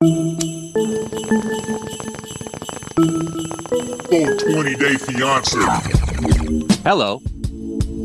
20 Day Fiance. Hello.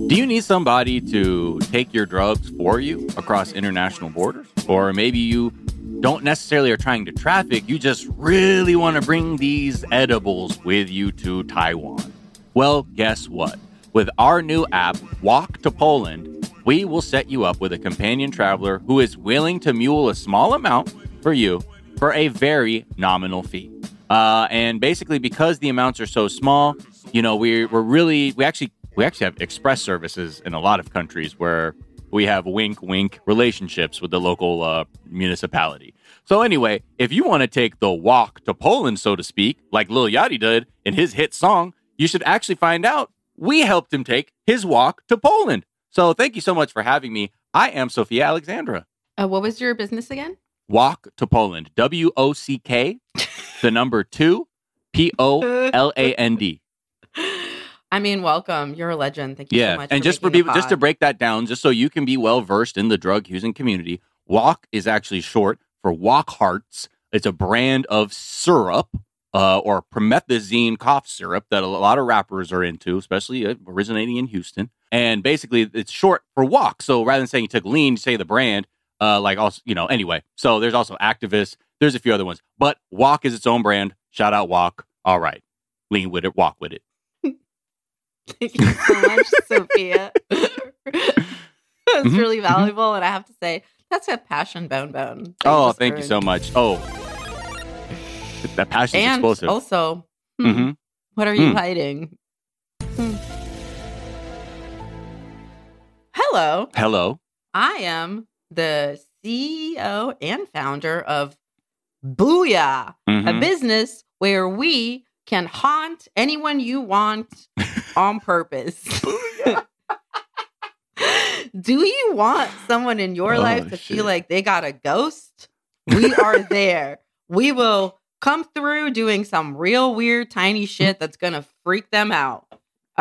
Do you need somebody to take your drugs for you across international borders? Or maybe you don't necessarily are trying to traffic, you just really want to bring these edibles with you to Taiwan. Well, guess what? With our new app, Wock to Poland, we will set you up with a companion traveler who is willing to mule a small amount for you for a very nominal fee. Uh, and basically, because the amounts are so small, you know, we're, we're really, we actually, we actually have express services in a lot of countries where we have wink, wink relationships with the local uh, municipality. So anyway, if you want to take the Wock to Poland, so to speak, like Lil Yachty did in his hit song, you should actually find out we helped him take his Wock to Poland. So thank you so much for having me. I am Sophia Alexandra. Uh, what was your business again? Wock to Poland. W O C K, the number two, P O L A N D. I mean, welcome. You're a legend. Thank you Yeah, so much. and just for people, just to break that down, just so you can be well versed in the drug using community, Wock is actually short for Wockhardt. It's a brand of syrup uh, or promethazine cough syrup that a lot of rappers are into, especially uh, originating in Houston. And basically, it's short for Walk. So rather than saying you took lean, you say the brand. Uh, like also, you know, anyway. So there's also Actavis. There's a few other ones, but Wock is its own brand. Shout out Wock. All right, lean with it, walk with it. Thank you so much, Sophia. That's Mhm, really mhm. valuable, and I have to say that's a passion, bone bone. that Oh, thank you so much. Oh, that passion is And explosive. also, hmm, hmm what are you Hmm. hiding? Hmm. Hello, Hello. I am the CEO and founder of Booyah, a Mhm. business where we can haunt anyone you want on purpose. Do you want someone in your Oh, life to shit. feel like they got a ghost? We are there. We will come through doing some real weird tiny shit that's gonna freak them out.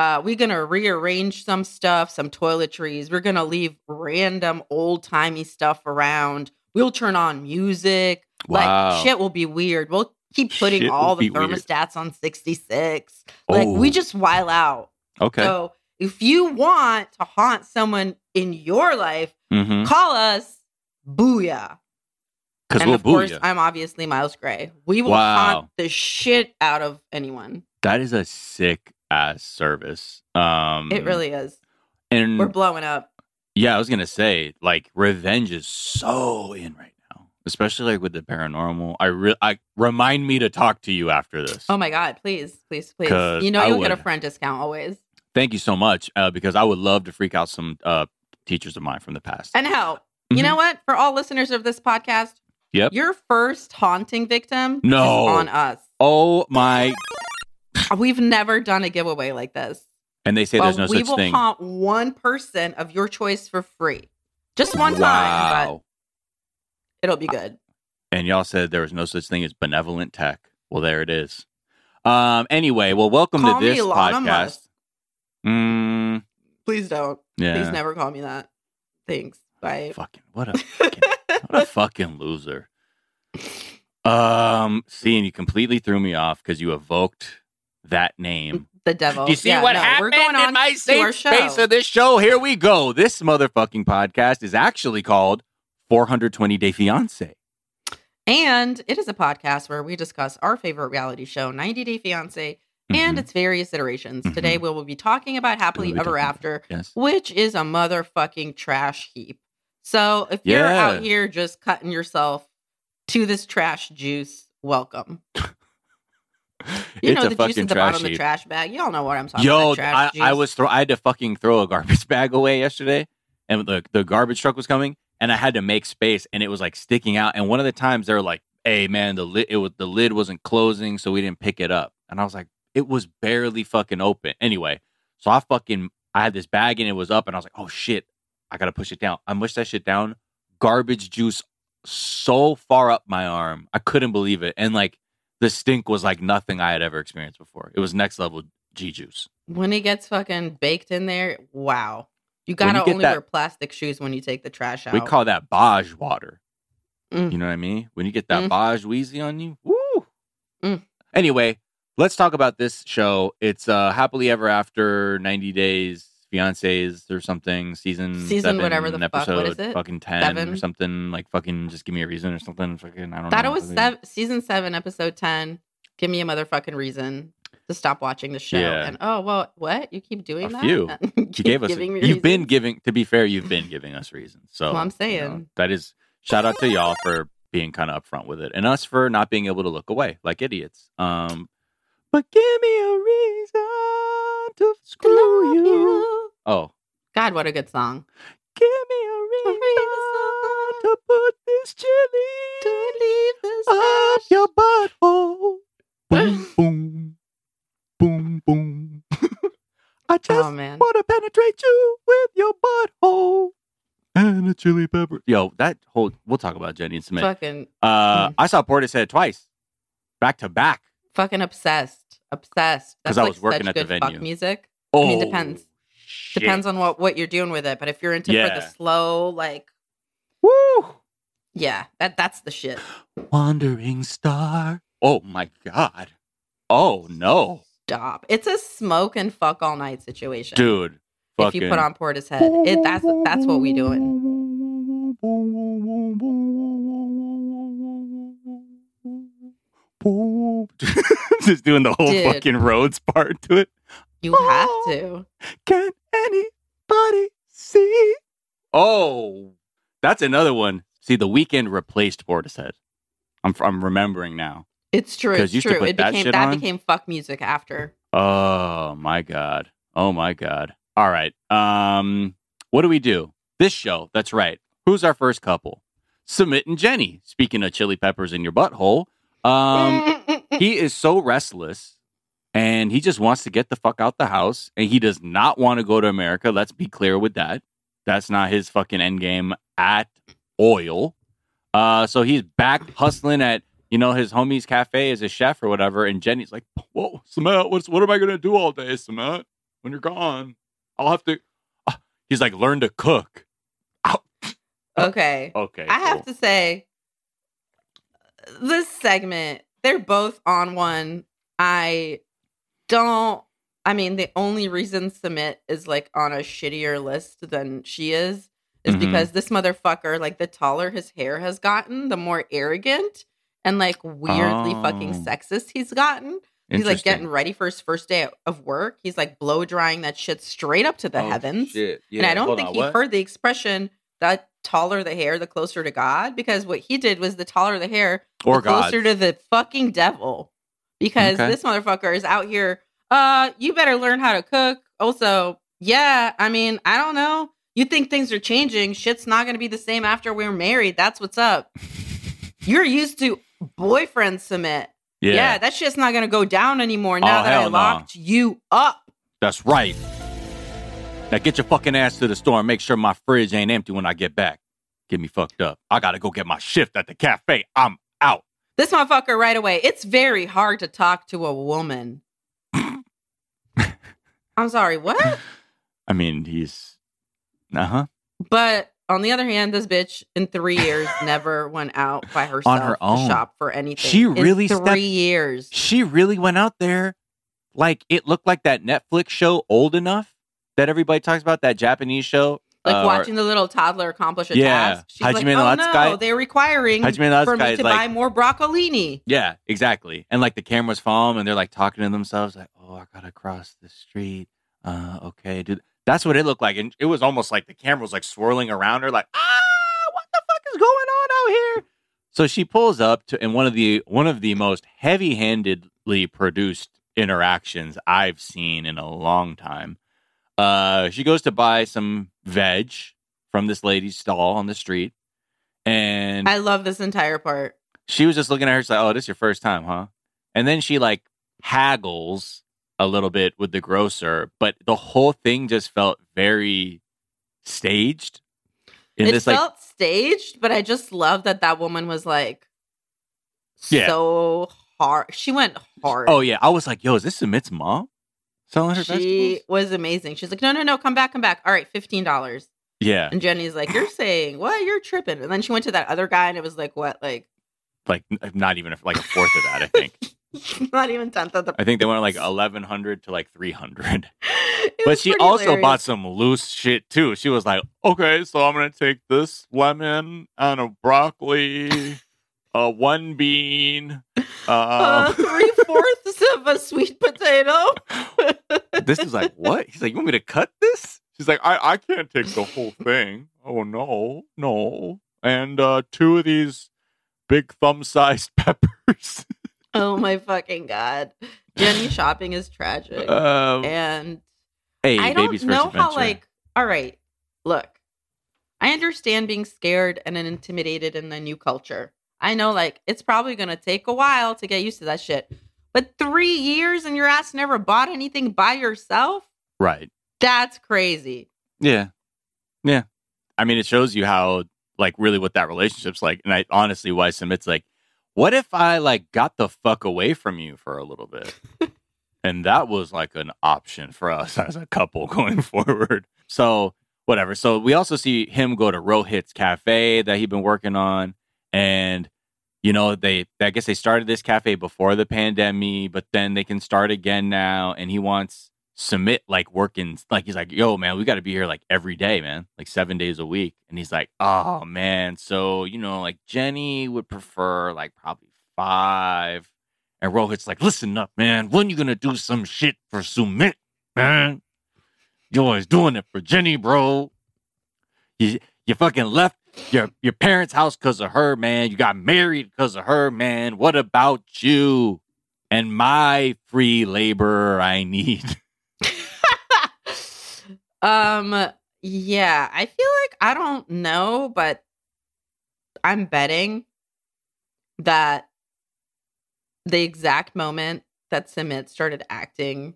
Uh, we're gonna rearrange some stuff, some toiletries. We're gonna leave random old timey stuff around. We'll turn on music. Wow. Like shit will be weird. We'll keep putting Shit all the be weird. thermostats on 66. Like we Oh. just while out. Okay. So if you want to haunt someone in your life, mm-hmm. call us Booyah. Because we'll of boo course. I'm obviously Miles Gray. We will Wow. haunt the shit out of anyone. That is a sick ass service. Um, It really is. and We're blowing up. yeah, I was gonna say like revenge is so in right now, especially like with the paranormal. I re- I remind me to talk to you after this. Oh my god! Please, please, please. You know you'll get a friend discount always. Thank you so much uh, because I would love to freak out some uh, teachers of mine from the past. And help. You Mhm. know what? For all listeners of this podcast, Yep. your first haunting victim No. is on us. oh my! We've never done a giveaway like this. And they say Well, there's no such thing. we will haunt one person of your choice for free. Just one time, wow. but it'll be good. and y'all said there was no such thing as benevolent tech. Well, there it is. Um. Anyway, well, welcome Call to this podcast. Mm, Please don't. yeah. Please never call me that. Thanks. Bye. Fucking what a fucking, what a fucking loser. Um. Seeing you completely threw me off because you evoked that name. the devil. You see Yeah, what no, happened We're going on in my safe show. space of this show? Here we go. This motherfucking podcast is actually called 420 Day Fiance. And it is a podcast where we discuss our favorite reality show, 90 Day Fiance, and Mhm. its various iterations. Mhm. Today, we will be talking about Happily Ever After, Yes. which is a motherfucking trash heap. So if you're out here just cutting yourself to this trash juice, welcome. You it's know a the juice fucking at the trash bottom of the trash bag. Y'all know what I'm talking Yo, about. Trash I, I was throw. I had to fucking throw a garbage bag away yesterday, and the the garbage truck was coming, and I had to make space, and it was like sticking out. And one of the times they were like, "Hey, man, the lid it was the lid wasn't closing, so we didn't pick it up." And I was like, "It was barely fucking open." Anyway, so I fucking I had this bag and it was up, and I was like, "Oh shit, I gotta push it down." I pushed that shit down. Garbage juice so far up my arm, I couldn't believe it, and like the stink was like nothing I had ever experienced before. It was next level G juice. when it gets fucking baked in there, wow. You gotta you only that- wear plastic shoes when you take the trash out. We call that Baj water. Mm. You know what I mean? When you get that Mm. Baj Wheezy on you, woo. Mm. Anyway, let's talk about this show. It's uh happily ever after 90 days fiancés or something season Season seven, whatever the fuck, episode what is it? fucking 10 or something like fucking just give me a reason or something fucking I don't Thought know it was season seven, episode ten. Give me a motherfucking reason to stop watching the show. Yeah. And oh well, what you keep doing A that? few. you you gave us you've been giving to be fair you've been giving us reasons so Well, I'm you know, saying. that is shout out to y'all for being kind of upfront with it and us for not being able to look away like idiots um but give me a reason to screw you. you. Oh God, what a good song. give me a reason, to put this chili To leave this up your butthole boom boom boom boom i just Oh man. want to penetrate you with your butthole and a chili pepper. Yo, that whole we'll talk about Jenny and Sumit. Fucking Uh, Mm. I saw Portishead twice, back to back. fucking obsessed. Obsessed. 'Cause That's I was working at the venue. music. Oh, mean, depends. Shit. Depends on what what you're doing with it. But if you're into for the slow, like Woo! yeah, that that's the shit. Wandering star. Oh my god. Oh no, Stop. It's a smoke and fuck all night situation. dude. if you put on Portishead, it that's that's what we doing. Just doing the whole Dude. fucking roads part to it. You have to. Can anybody see? Oh, that's another one. See, the Weeknd replaced Portishead. I'm I'm remembering now. It's true. 'Cause It's you true. It that became that on? became fuck music after. Oh my god. Oh my god. All right. Um, what do we do? This show. That's right. Who's our first couple? Sumit and Jenny. Speaking of chili peppers in your butthole, um, he is so restless and he just wants to get the fuck out the house and he does not want to go to America. Let's be clear with that. That's not his fucking end game at oil. Uh, so he's back hustling at you know his homie's cafe as a chef or whatever. And Jenny's like, "Whoa, Sumit, what's what am I gonna do all day, Sumit? When you're gone, I'll have to." Uh, he's like, "Learn to cook." Ow. okay. Okay, I have to say, this segment, they're both on one. I don't. I mean, the only reason Sumit is like on a shittier list than she is is Mhm. because this motherfucker, like, the taller his hair has gotten, the more arrogant and like weirdly fucking Oh. sexist he's gotten. He's like getting ready for his first day of work. He's like blow drying that shit straight up to the Oh, heavens. shit. and I don't hold think on, he what? heard the expression that taller the hair, the closer to God, because what he did was the taller the hair, or the closer to the fucking devil. Because Okay. this motherfucker is out here. Uh, you better learn how to cook. Also, yeah, I mean, I don't know. You think things are changing? Shit's not going to be the same after we're married. That's what's up. You're used to boyfriend Sumit. yeah, Yeah, that shit's not going to go down anymore now Oh, that I no. locked you up. that's right. Now get your fucking ass to the store and make sure my fridge ain't empty when I get back. Get me fucked up. I gotta go get my shift at the cafe. I'm out. This motherfucker right away. It's very hard to talk to a woman. I'm sorry, what? I mean, he's uh huh. But on the other hand, this bitch in three years never went out by herself on her to own. shop for anything. She In really three stepped- years. She really went out there like it looked like that Netflix show old enough that everybody talks about that Japanese show. Like uh, watching the little toddler accomplish a Yeah. task. She's Hajime like, oh no, they're requiring Hajime for me to like- buy more broccolini. Yeah, exactly. And like the cameras follow 'em and they're like talking to themselves, like, "Oh, I gotta cross the street." Uh, okay, dude. That's what it looked like, and it was almost like the camera was like swirling around her, like, "Ah, what the fuck is going on out here?" So she pulls up to in one of the one of the most heavy-handedly produced interactions I've seen in a long time. Uh, she goes to buy some veg from this lady's stall on the street, and I love this entire part. she was just looking at her, like, "Oh, this is your first time, huh?" And then she like haggles a little bit with the grocer, but the whole thing just felt very staged. In it this felt like, staged, but I just love that that woman was like Yeah. so hard. She went hard. oh yeah, I was like, "Yo, is this Sumit's mom selling her she vegetables?" was amazing. She's like, no, no, no, come back, come back. All right, fifteen dollars. Yeah, And Jenny's like, You're saying, what? You're tripping. And then she went to that other guy and it was like, What? Like, like uh, not even a, like a fourth of that. I think. not even 10th of the I think they went like eleven hundred to like three hundred. But she also hilarious. bought some loose shit too. She was like, "Okay, so I'm gonna take this lemon and a broccoli, uh, one bean, uh, uh, three fourths of a sweet potato. this is like what? He's like, you want me to cut this? She's like, I, I can't take the whole thing. Oh no, no. And uh two of these big thumb sized peppers. oh my fucking god. Jenny shopping is tragic. um, and hey, I don't know first how adventure. like all right, look. I understand being scared and intimidated in a new culture. I know like it's probably gonna take a while to get used to that shit. But three years and your ass never bought anything by yourself? right. That's crazy. Yeah. Yeah. I mean, it shows you how, like, really what that relationship's like. And I honestly, why Sumit's like, what if I, like, got the fuck away from you for a little bit? and that was like an option for us as a couple going forward. So, whatever. So, we also see him go to Rohit's cafe that he'd been working on. And, you know, they, I guess they started this cafe before the pandemic, but then they can start again now. And he wants Sumit like working like he's like yo man we got to be here like every day man like seven days a week. And he's like oh man. So you know like jenny would prefer like probably five. And rohit's like listen up man. When you gonna do some shit for sumit man? You always doing it for jenny bro. You you fucking left your your parents house because of her man you got married because of her man what about you and my free labor i need um yeah, I feel like I don't know, but I'm betting that the exact moment that Sumit started acting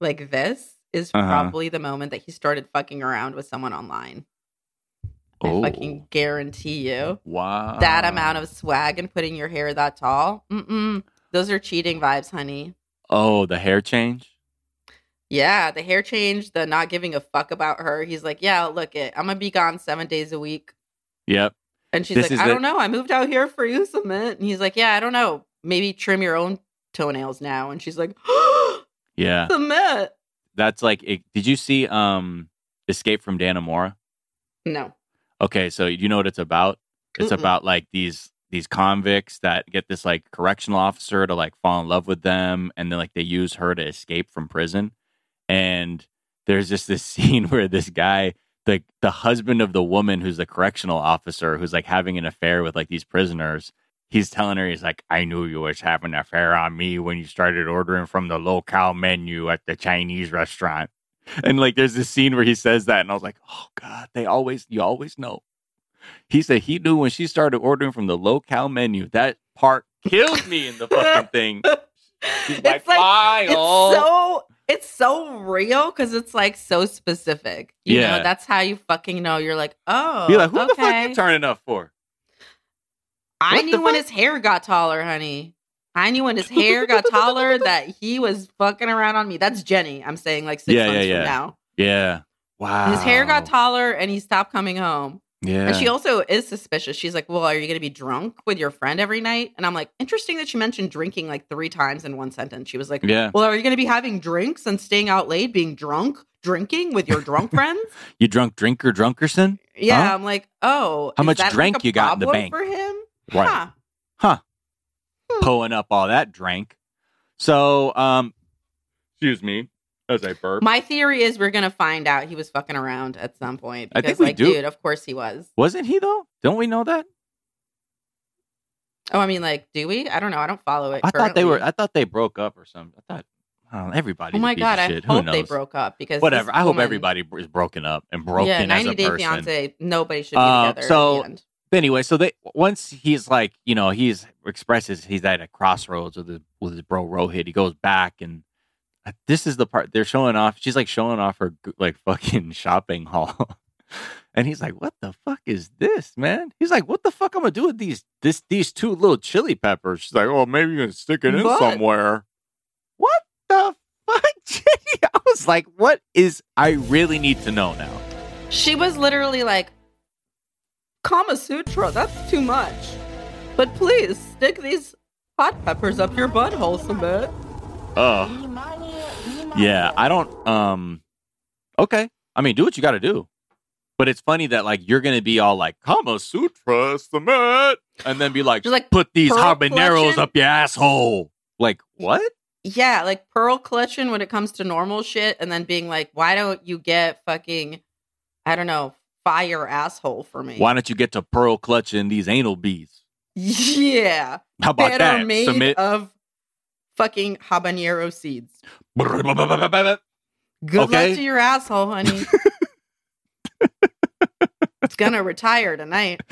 like this is Uh-huh. probably the moment that he started fucking around with someone online. Oh. I fucking guarantee you. Wow. That amount of swag and putting your hair that tall. Mm-mm. Those are cheating vibes, honey. Oh, the hair change? Yeah, the hair change, the not giving a fuck about her. He's like, yeah, look it, I'm gonna be gone seven days a week. Yep. And she's This like, I the- don't know. I moved out here for you, Sumit. And he's like, yeah, I don't know. Maybe trim your own toenails now. And she's like, Yeah. Sumit. That's like it, did you see um Escape from Dannemora? No. Okay, so you know what it's about? It's Mm-mm. about like these these convicts that get this like correctional officer to like fall in love with them and then like they use her to escape from prison. And there's just this scene where this guy the the husband of the woman who's the correctional officer who's like having an affair with like these prisoners he's telling her he's like i knew you was having an affair on me when you started ordering from the local menu at the chinese restaurant and like there's this scene where he says that and i was like oh god they always you always know he said he knew when she started ordering from the locale menu that part killed me in the fucking thing She's it's like, like it's so it's so real because it's like so specific. You Yeah. know, that's how you fucking know. You're like, oh, Be like, who the fuck okay. you turning up for? I What knew when fuck? his hair got taller, honey. I knew when his hair got taller that he was fucking around on me. That's Jenny. I'm saying like six Yeah, yeah, months yeah. from now. Yeah. Wow. His hair got taller and he stopped coming home. Yeah. And she also is suspicious. She's like, Well, are you going to be drunk with your friend every night? And I'm like, Interesting that she mentioned drinking like three times in one sentence. She was like, yeah. Well, are you going to be having drinks and staying out late, being drunk, drinking with your drunk friends? You drunk drinker drunkerson? Yeah. Huh? I'm like, Oh, How is much that, like, drink a you got in the bank? for him? Right. Huh. Huh. Pulling up all that drink. So, um, excuse me as I burp. My theory is we're gonna find out he was fucking around at some point. I Because, think we like, do. dude, of course he was. Wasn't he though? Don't we know that? Oh, I mean, like, do we? I don't know. I don't follow it. I thought they were. I thought they broke up or something. I thought. Oh, everybody. oh my god, I shit. Hope they broke up because Whatever. this I hope woman- everybody is broken up and broken yeah, as 90 a Day person. Fiance. Nobody should be Uh, together. so- at the end. But anyway, so they once he's like, you know, he's expresses he's at a crossroads with his with his bro Rohit. He goes back and uh, this is the part they're showing off. She's like showing off her like fucking shopping haul, and he's like, "What the fuck is this, man?" He's like, "What the fuck I'm gonna do with these this these two little chili peppers?" She's like, "Oh, maybe you can stick it in What? somewhere." What the fuck, Jenny? I was like, "What is?" I really need to know now. She was literally like, Kama Sutra, that's too much. But please stick these hot peppers up your butthole Sumit. Oh, yeah. I don't. Um. Okay. I mean, do what you got to do. But it's funny that like you're gonna be all like Kama Sutra Sumit, and then be like, Just like put these habaneros up your asshole. Like what? Yeah, like pearl clutching when it comes to normal shit, and then being like, why don't you get fucking, I don't know, fire asshole for me? Why don't you get to pearl clutching these anal bees? Yeah. How about that are that? made Sumit. of fucking habanero seeds. Good Okay. luck to your asshole, honey. it's gonna retire tonight.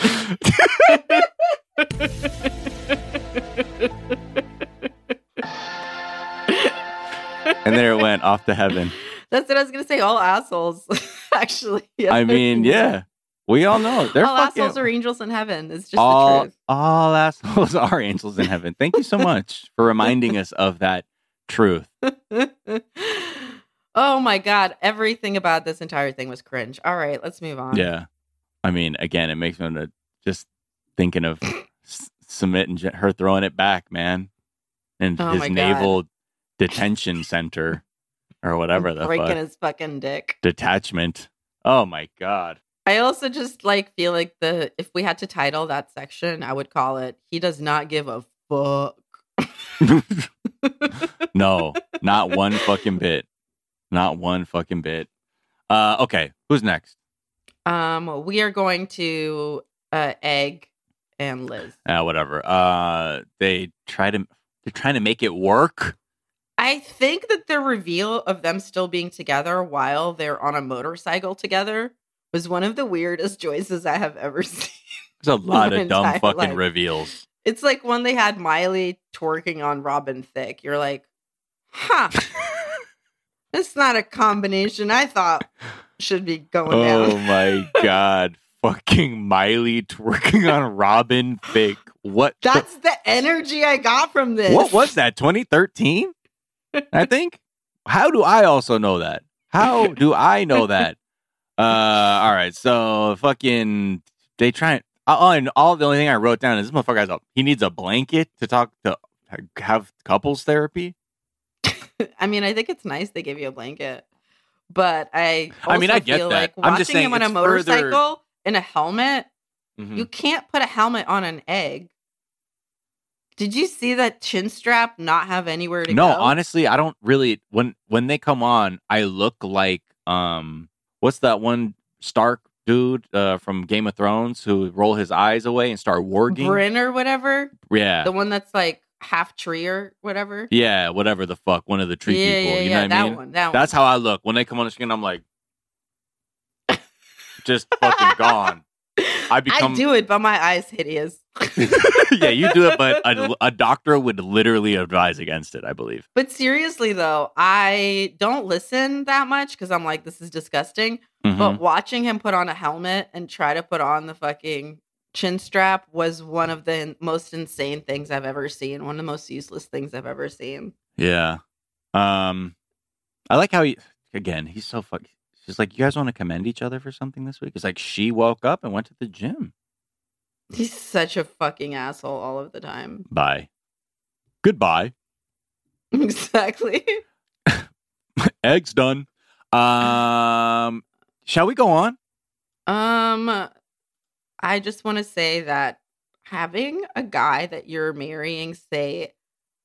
and there it went off to heaven. That's what I was gonna say. All assholes, actually. I mean, yeah, we all know they're all fucking assholes are angels in heaven. It's just all, the all assholes are angels in heaven. Thank you so much for reminding us of that truth. truth. oh my god, everything about this entire thing was cringe. All right, let's move on. Yeah, I mean, again, it makes me want to just thinking of Sumit and her throwing it back, man, and Oh his naval detention center or whatever the breaking fuck his fucking dick. detachment. Oh my god. I also just like feel like the if we had to title that section, I would call it "He does not give a fuck." No, not one fucking bit. Not one fucking bit. Uh, okay, who's next? um, we are going to uh, Egg and Liz. Uh, whatever. Uh, they try to. They're trying to make it work. I think that the reveal of them still being together while they're on a motorcycle together was one of the weirdest choices I have ever seen. There's a lot of dumb fucking life. reveals. It's like when they had Miley twerking on Robin Thicke. You're like, huh. That's not a combination I thought should be going Oh down. Oh my god. Fucking Miley twerking on Robin Thicke. What? the- That's the energy I got from this. what was that? 2013? I think. How do I also know that? How do I know that? Uh, all right. So fucking, they try. All, and all the only thing I wrote down is this motherfucker has a. He needs a blanket to talk to have couples therapy. I mean, I think it's nice they give you a blanket, but I. I mean, I get feel that. Like I'm watching just saying him on a it's further- motorcycle in a helmet. Mhm. You can't put a helmet on an egg. Did you see that chin strap not have anywhere to no, go? No, honestly, I don't really. When when they come on, I look like um, what's that one Stark dude uh, from Game of Thrones who roll his eyes away and start warging? Bran or whatever, yeah, the one that's like half tree or whatever. yeah, whatever the fuck, one of the tree yeah, people. yeah, you yeah, know what that I mean? one. That That's one. how I look when they come on the screen. I'm like, just fucking gone. I become I do it, but my eyes hideous. yeah, you do it, but a, a doctor would literally advise against it. I believe. But seriously though, I don't listen that much because I'm like, this is disgusting. Mhm. But watching him put on a helmet and try to put on the fucking chin strap was one of the most insane things I've ever seen. One of the most useless things I've ever seen. Yeah. Um, I like how he again. He's so fuck. She's like, you guys want to commend each other for something this week? It's like she woke up and went to the gym. He's such a fucking asshole all of the time. Bye. Goodbye. exactly. Eggs done. Um, shall we go on? Um, I just want to say that having a guy that you're marrying say,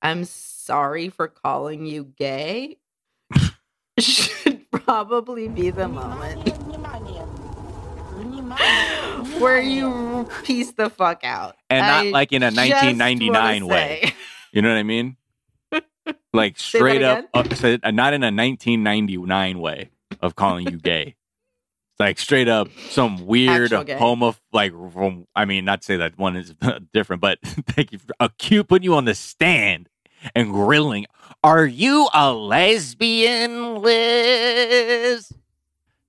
"I'm sorry for calling you gay," should probably be the moment where you piece the fuck out, And not I like in a 1999 way. You know what I mean? Like straight up, up uh, not in a 1999 way of calling you gay. Like straight up some weird homo, like from, I mean, not to say that one is different, but thank you for acute putting you on the stand and grilling. Are you a lesbian, Liz?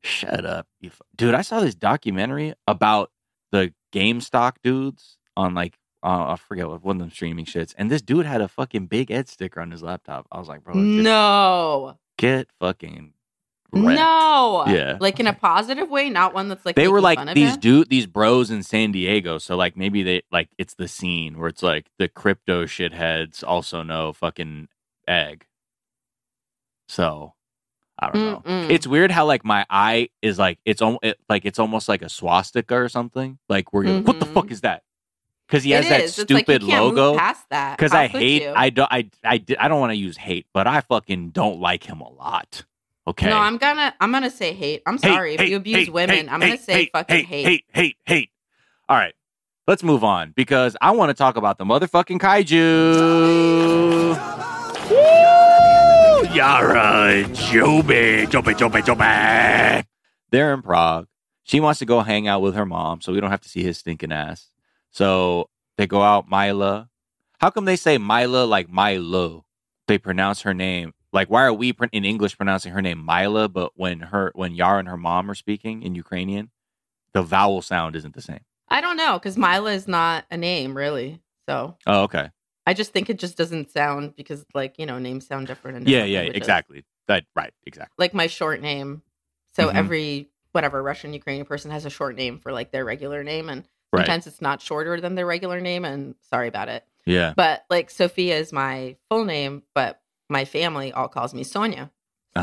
Shut up, you f- dude. I saw this documentary about the GameStop dudes on like uh, I forget what one of them streaming shits, and this dude had a fucking big Ed sticker on his laptop. I was like, bro, No, get fucking wrecked. No. Yeah. Like in a positive way, not one that's like they were like these dude these bros in San Diego. So like maybe they like it's the scene where it's like the crypto shitheads also know fucking egg. So I don't know. Mm-mm. It's weird how like my eye is like it's almost it, like it's almost like a swastika or something. Like where you're like, what the Mhm. fuck is that? Because he has It that is. It's like you stupid move logo. past that. Because I hate you? I don't I I I don't want to use hate, but I fucking don't like him a lot. Okay. No, I'm gonna I'm gonna say hate. I'm Hate, sorry if you abuse hate, women. hate, I'm gonna hate, say hate, fucking hate, hate. hate, hate, hate. All right, let's move on because I want to talk about the motherfucking kaiju. Woo! Yara Jovi, Jovi, Jovi, Jovi. They're in Prague. She wants to go hang out with her mom, so we don't have to see his stinking ass. So they go out, Mila. How come they say Mila like Milo? They pronounce her name like why are we pr- in English pronouncing her name Mila, but when her when Yara and her mom are speaking in Ukrainian, the vowel sound isn't the same. I don't know because Mila is not a name really. So Oh, okay. I just think it just doesn't sound because like you know names sound different. In Yeah, different yeah, languages. exactly. That right, exactly. Like my short name. So Mhm. every whatever Russian Ukrainian person has a short name for like their regular name, and Right. sometimes it's not shorter than their regular name. And sorry about it. Yeah. But like Sophia is my full name, but my family all calls me Sonia.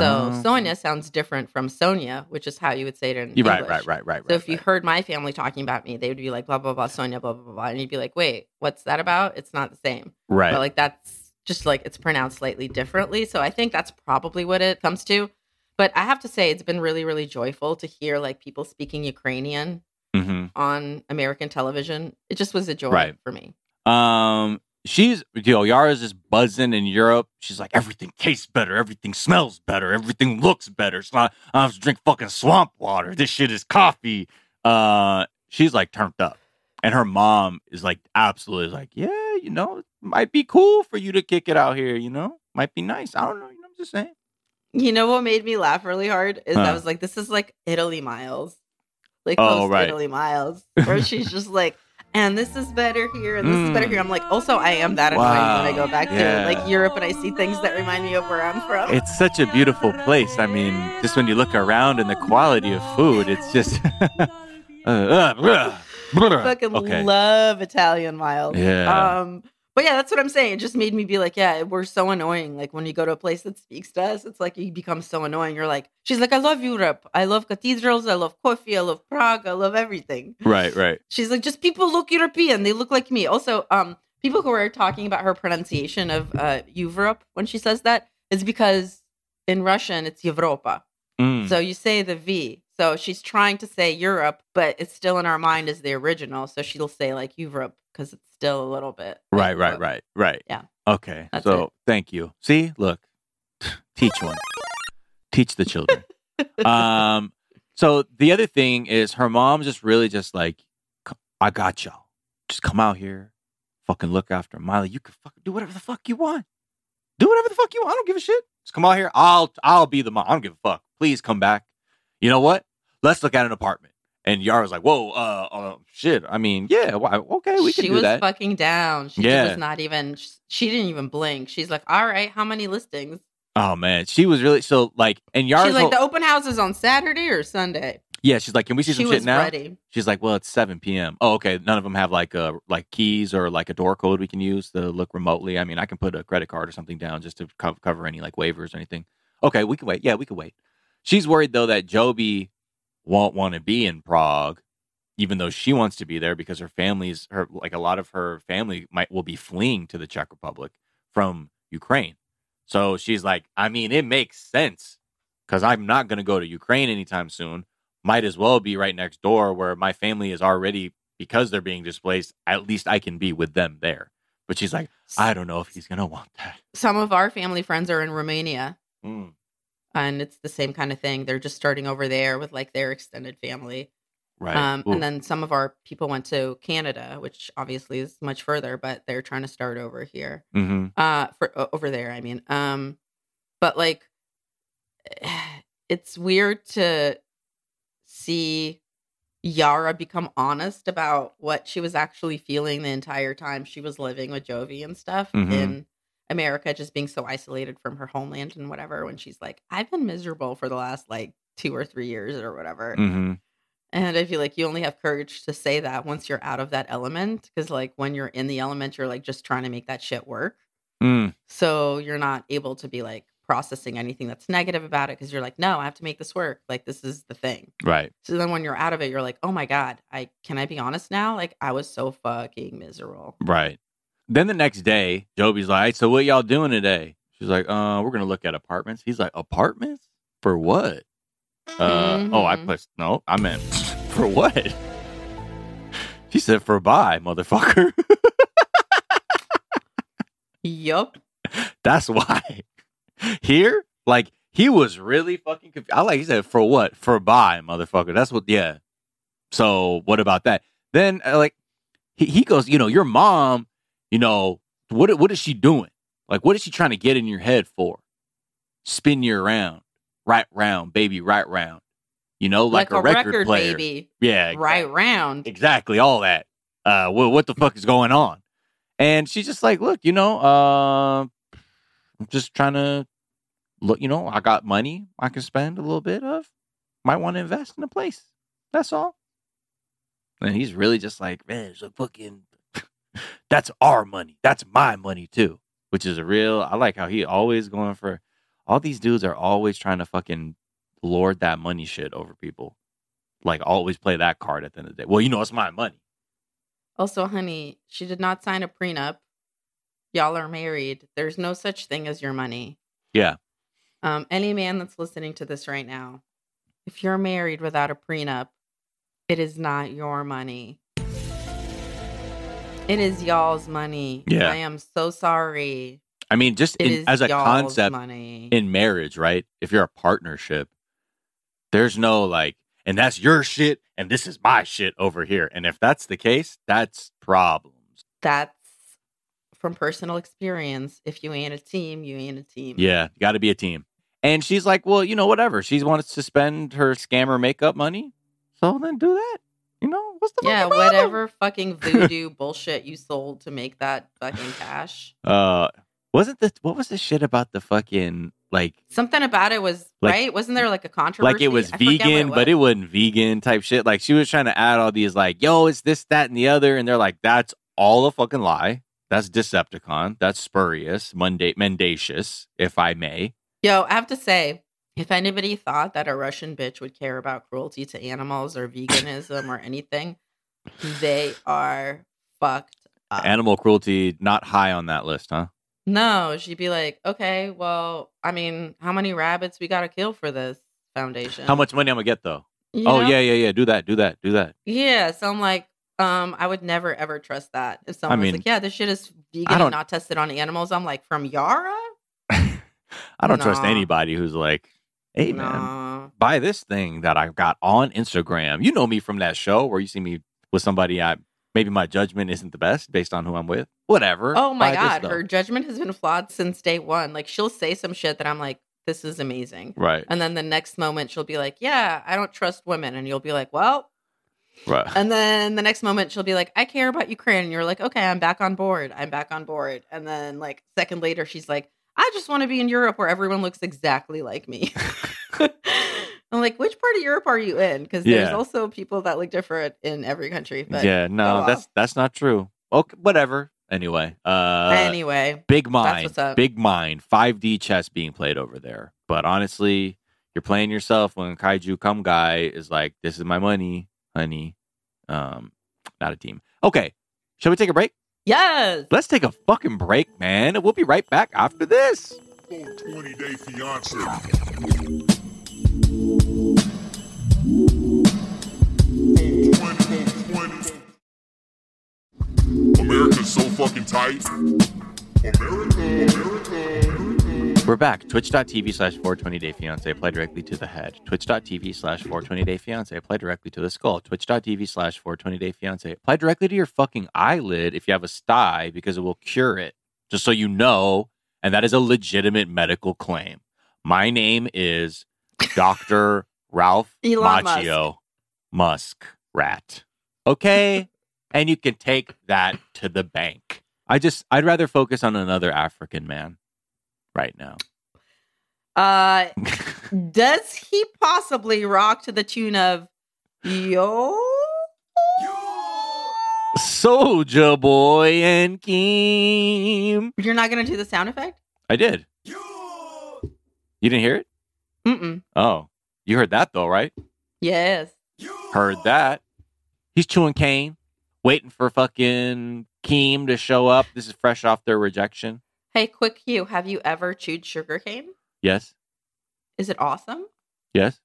So Oh. Sonia sounds different from Sonia, which is how you would say it in right, English. right, right, right, right. So if you heard my family talking about me, they would be like blah blah blah Sonia blah blah blah, blah and you'd be like, wait, what's that about? It's not the same, right. but like that's just like it's pronounced slightly differently. So I think that's probably what it comes to. But I have to say, it's been really really joyful to hear like people speaking Ukrainian hmm on American television. It just was a joy Right. for me. Um, she's you know Yara's just buzzing in Europe. She's like everything tastes better, everything smells better, everything looks better. It's not I have to drink fucking swamp water. This shit is coffee. Uh, she's like turned up, and her mom is like absolutely like yeah, you know, it might be cool for you to kick it out here. You know, might be nice. I don't know. You know, I'm just saying. You know what made me laugh really hard is I was like, this is like Italy Miles, like Oh, right. Italy Miles, where she's just like, and this is better here, and this is better Mm. here. I'm like, also, I am that annoying Wow. when I go back Yeah. to like Europe and I see things that remind me of where I'm from. It's such a beautiful place. I mean, just when you look around and the quality of food, it's just. uh, uh, uh, fucking okay. love Italian Miles. Yeah. Um, but yeah, that's what I'm saying. It just made me be like, yeah, we're so annoying. Like when you go to a place that speaks to us, it's like you become so annoying. You're like, she's like, I love Europe. I love cathedrals. I love coffee. I love Prague. I love everything. Right, right. She's like, just people look European. They look like me. Also, um, people who are talking about her pronunciation of uh Europe when she says that is because in Russian it's Evropa. Mm. So you say the V. So she's trying to say Europe, but it's still in our mind as the original. So she'll say like Europe because it's still a little bit Right, right, right, right. Yeah. Okay. That's so it. thank you. See, look, teach one, teach the children. um. So the other thing is, her mom's just really just like, I got y'all. Just come out here, fucking look after Miley. You can fucking do whatever the fuck you want. Do whatever the fuck you want. I don't give a shit. Just come out here. I'll I'll be the mom. I don't give a fuck. Please come back. You know what? Let's look at an apartment. And Yara's like, whoa, uh, uh shit. I mean, yeah, why, okay, we can she do was fucking down. She Yeah. was not even. She didn't even blink. She's like, all right, how many listings? Oh man, she was really so like, and Yara's She's like, whole- the open house is on Saturday or Sunday. yeah. She's like, can we see She some was shit now? ready. She's like, well, it's seven p.m. Oh, okay. None of them have like uh like keys or like a door code we can use to look remotely. I mean, I can put a credit card or something down just to co- cover any like waivers or anything. Okay, we can wait. Yeah, we can wait. She's worried though that Jovi won't want to be in Prague, even though she wants to be there because her family's her like a lot of her family might will be fleeing to the Czech Republic from Ukraine. So she's like, I mean, it makes sense because I'm not going to go to Ukraine anytime soon. Might as well be right next door where my family is already because they're being displaced. At least I can be with them there. But she's like, I don't know if he's going to want that. Some of our family friends are in Romania, Mm, and it's the same kind of thing. They're just starting over there with like their extended family. right. Um, and then some of our people went to Canada, which obviously is much further, but they're trying to start over here. Mhm. Uh, for over there, I mean. Um, but like, it's weird to see Yara become honest about what she was actually feeling the entire time she was living with Jovi and stuff. Mhm. And America just being so isolated from her homeland and whatever. When she's like, I've been miserable for the last like two or three years or whatever. hmm And I feel like you only have courage to say that once you're out of that element. Because, like, when you're in the element, you're like just trying to make that shit work. Mm, So you're not able to be like processing anything that's negative about it because you're like, no, I have to make this work. Like, this is the thing. right. So then when you're out of it, you're like, oh my God, I can I be honest now? Like, I was so fucking miserable. Right. Then the next day, Jovi's like, "So what y'all doing today?" She's like, "Uh, we're gonna look at apartments." He's like, "Apartments for what?" Uh, oh, I Mhm. put no. I meant for what? She said for buy, motherfucker. Yup. That's why. Here, like he was really fucking confused. I like he said for what? For buy, motherfucker. That's what. Yeah. So what about that? Then uh, like he he goes, you know, your mom, you know, what what is she doing? Like what is she trying to get in your head for? Spin you around, right round, baby, right round. You know, like, a, record, player. baby. Yeah, Right round. exactly all that uh what, what the fuck is going on and she's just like look you know uh i'm just trying to look you know i got money i can spend a little bit of might want to invest in a place that's all and he's really just like man it's a fucking that's our money that's my money too which is a real i like how he always going for all these dudes are always trying to fucking lord that money shit over people like always play that card at the end of the day well you know it's my money Also, honey, she did not sign a prenup. Y'all are married. There's no such thing as your money. Yeah. Um, any man that's listening to this right now, if you're married without a prenup, it is not your money. It is y'all's money. Yeah. I am so sorry. I mean, just in, as a concept money. in marriage, right? If you're a partnership, there's no like, and that's your shit, and this is my shit over here. And if that's the case, that's problems. that's from personal experience. If you ain't a team, you ain't a team. Yeah, you got to be a team. And she's like, well, you know, whatever. She wants to spend her scammer makeup money, so then do that. You know, what's the Yeah, whatever fucking voodoo bullshit you sold to make that fucking cash. Uh, wasn't the what was the shit about the fucking like Something about it was Like- right. Wasn't there like a controversy? like it was I forget what vegan, but it wasn't vegan type shit. Like she was trying to add all these like, yo, it's this, that, and the other, and they're like, that's all a fucking lie. That's Decepticon. That's spurious, munda- mendacious, if I may. Yo, I have to say, if anybody thought that a Russian bitch would care about cruelty to animals or veganism or anything, they are fucked up. Animal cruelty not high on that list, huh? no, she'd be like, okay, well, I mean, how many rabbits we got to kill for this foundation? How much money I'm gonna get though? You oh know? yeah, yeah, yeah. Do that, do that, do that. Yeah, so I'm like, um, I would never ever trust that. If someone was mean, like, "Yeah, this shit is vegan and not tested on animals," I'm like, "From Yara? I don't trust anybody who's like, hey man, Nah. buy this thing that I got on Instagram. You know me from that show where you see me with somebody I maybe my judgment isn't the best based on who I'm with. Whatever. Oh my god, her judgment has been flawed since day one. Like she'll say some shit that I'm like, "This is amazing," Right. and then the next moment she'll be like, "Yeah, I don't trust women," and you'll be like, "Well," Right. and then the next moment she'll be like, "I care about Ukraine," and you're like, "Okay, I'm back on board. I'm back on board," and then like second later, she's like, "I just want to be in Europe where everyone looks exactly like me." I'm like, which part of Europe are you in? Because there's Yeah. also people that look different in every country. But yeah, no, go that's that's not true. Okay, whatever. Anyway, uh anyway, big mind. Big mind. 5D chess being played over there. But honestly, you're playing yourself when Kaiju Come Guy is like, This is my money, honey. Um, not a team. Okay. Shall we take a break? Yes. Let's take a fucking break, man. and We'll be right back after this. Full 20 day fiance. 20, 20. America's so fucking tight. America, America. We're back. Twitch.tv slash 420 day fiance. Apply directly to the head. Twitch.tv slash 420 day fiance. Apply directly to the skull. Twitch.tv slash 420 day fiance. Apply directly to your fucking eyelid if you have a sty because it will cure it. Just so you know. And that is a legitimate medical claim. My name is Dr. Ralph Elon Macchio Musk Rat. Okay? and you can take that to the bank. I just I'd rather focus on another African man right now. Uh, does he possibly rock to the tune of Yo? Sojaboy and Keem. You're not gonna do the sound effect? I did. You didn't hear it? Mm-mm. Oh, you heard that though, right? Yes. Heard that. He's chewing cane, waiting for fucking Keem to show up. This is fresh off their rejection. Hey, quick Hugh, have you ever chewed sugarcane? Yes. Is it awesome? Yes.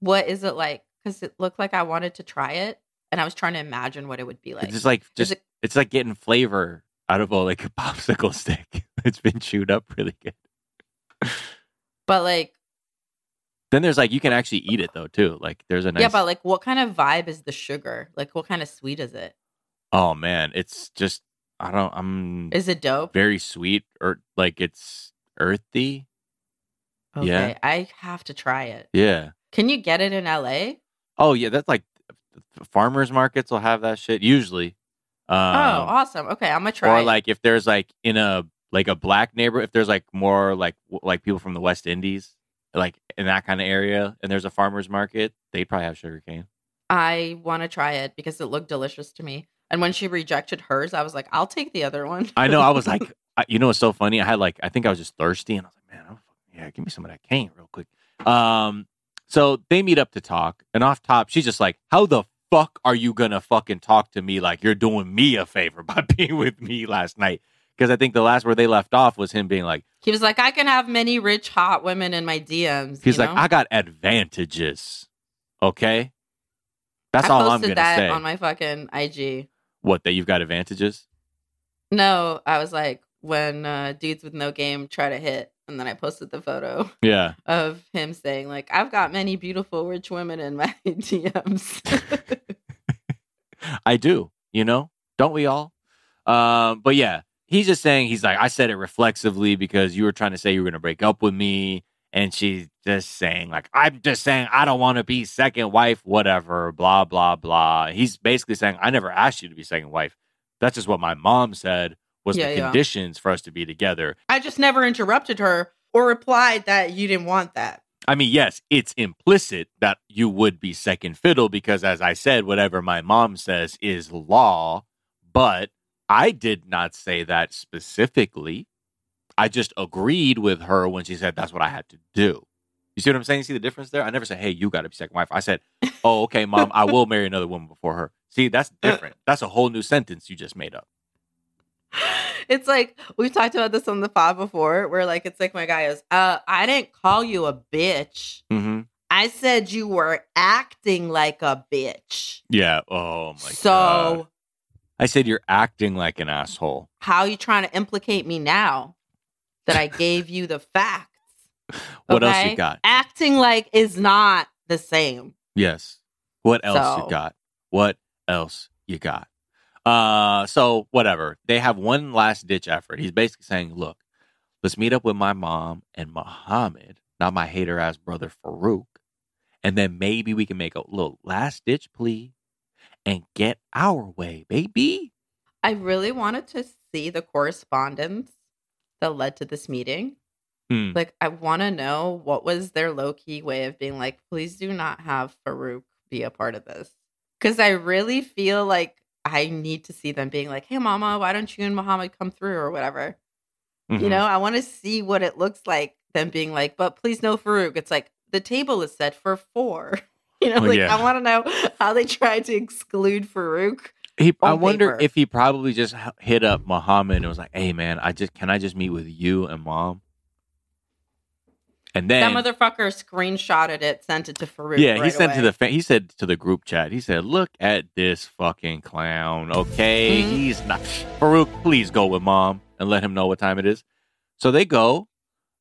What is it like? Because it looked like I wanted to try it, and I was trying to imagine what it would be like. it's just like just it- it's like getting flavor out of a like a popsicle stick. it's been chewed up really good. but like, Then there's like you can actually eat it though too. Like there's a nice yeah, but like, what kind of vibe is the sugar? Like, what kind of sweet is it? Oh man, it's just I don't I'm Is it dope? very sweet or like it's earthy. Okay, yeah. I have to try it. Yeah. Can you get it in LA? Oh yeah, that's like farmers markets will have that shit usually. Um, oh, awesome. Okay, I'm gonna try. or like if there's like in a like a black neighbor, if there's like more like w- like people from the West Indies, like in that kind of area, and there's a farmers market, they probably have sugarcane. I want to try it because it looked delicious to me. And when she rejected hers, I was like, I'll take the other one. I know. I was like, I, you know, it's so funny? I had like, I think I was just thirsty, and I was like, man, I'm, yeah, give me some of that cane real quick. Um, so they meet up to talk, and off top, she's just like, how the fuck are you gonna fucking talk to me like you're doing me a favor by being with me last night? Because I think the last where they left off was him being like, he was like, I can have many rich, hot women in my DMs. he's like, know? I got advantages. Okay, that's I all I'm gonna that say. on my fucking IG. What that you've got advantages? No, I was like, when uh, dudes with no game try to hit, and then I posted the photo Yeah. of him saying, like, I've got many beautiful rich women in my DMs. I do, you know, don't we all? Um, but yeah, he's just saying he's like, I said it reflexively because you were trying to say you were gonna break up with me, and she's just saying like, I'm just saying I don't want to be second wife, whatever, blah blah blah. He's basically saying I never asked you to be second wife. That's just what my mom said was Yeah, the yeah. conditions for us to be together. I just never interrupted her or replied that you didn't want that. I mean, yes, it's implicit that you would be second fiddle because, as I said, whatever my mom says is law. But I did not say that specifically. I just agreed with her when she said that's what I had to do. You see what I'm saying? You see the difference there? I never said, hey, you got to be second wife. I said, oh, okay, mom, I will marry another woman before her. See, that's different. That's a whole new sentence you just made up. It's like we've talked about this on the pod before, where like it's like my guy is, uh, I didn't call you a bitch. hmm I said you were acting like a bitch. Yeah. Oh, my God. so God. I said you're acting like an asshole. how are you trying to implicate me now that I gave you the facts? What else you got? Acting like is not the same. Yes. What else So- you got? What else you got? Uh so whatever. They have one last ditch effort. He's basically saying, look, let's meet up with my mom and Muhammad, not my hater ass brother Farouk. And then maybe we can make a little last ditch plea and get our way, baby. I really wanted to see the correspondence that led to this meeting. Hmm. Like, I want to know what was their low key way of being like, please do not have Farouk be a part of this. Because I really feel like I need to see them being like, hey, mama, why don't you and Muhammad come through or whatever? You Mhm. know, I want to see what it looks like. Them being like, but please no Farouk. It's like the table is set for four. You know, Oh, like yeah. I want to know how they tried to exclude Farouk. He, I on wonder paper. if he probably just hit up Muhammad and was like, "Hey, man, I just can I just meet with you and mom?" And then that motherfucker screenshotted it, sent it to Farouk. Yeah, he right sent to the fa- he said to the group chat. He said, "Look at this fucking clown. Okay, Mhm. he's not Farouk. Please go with mom and let him know what time it is." So they go.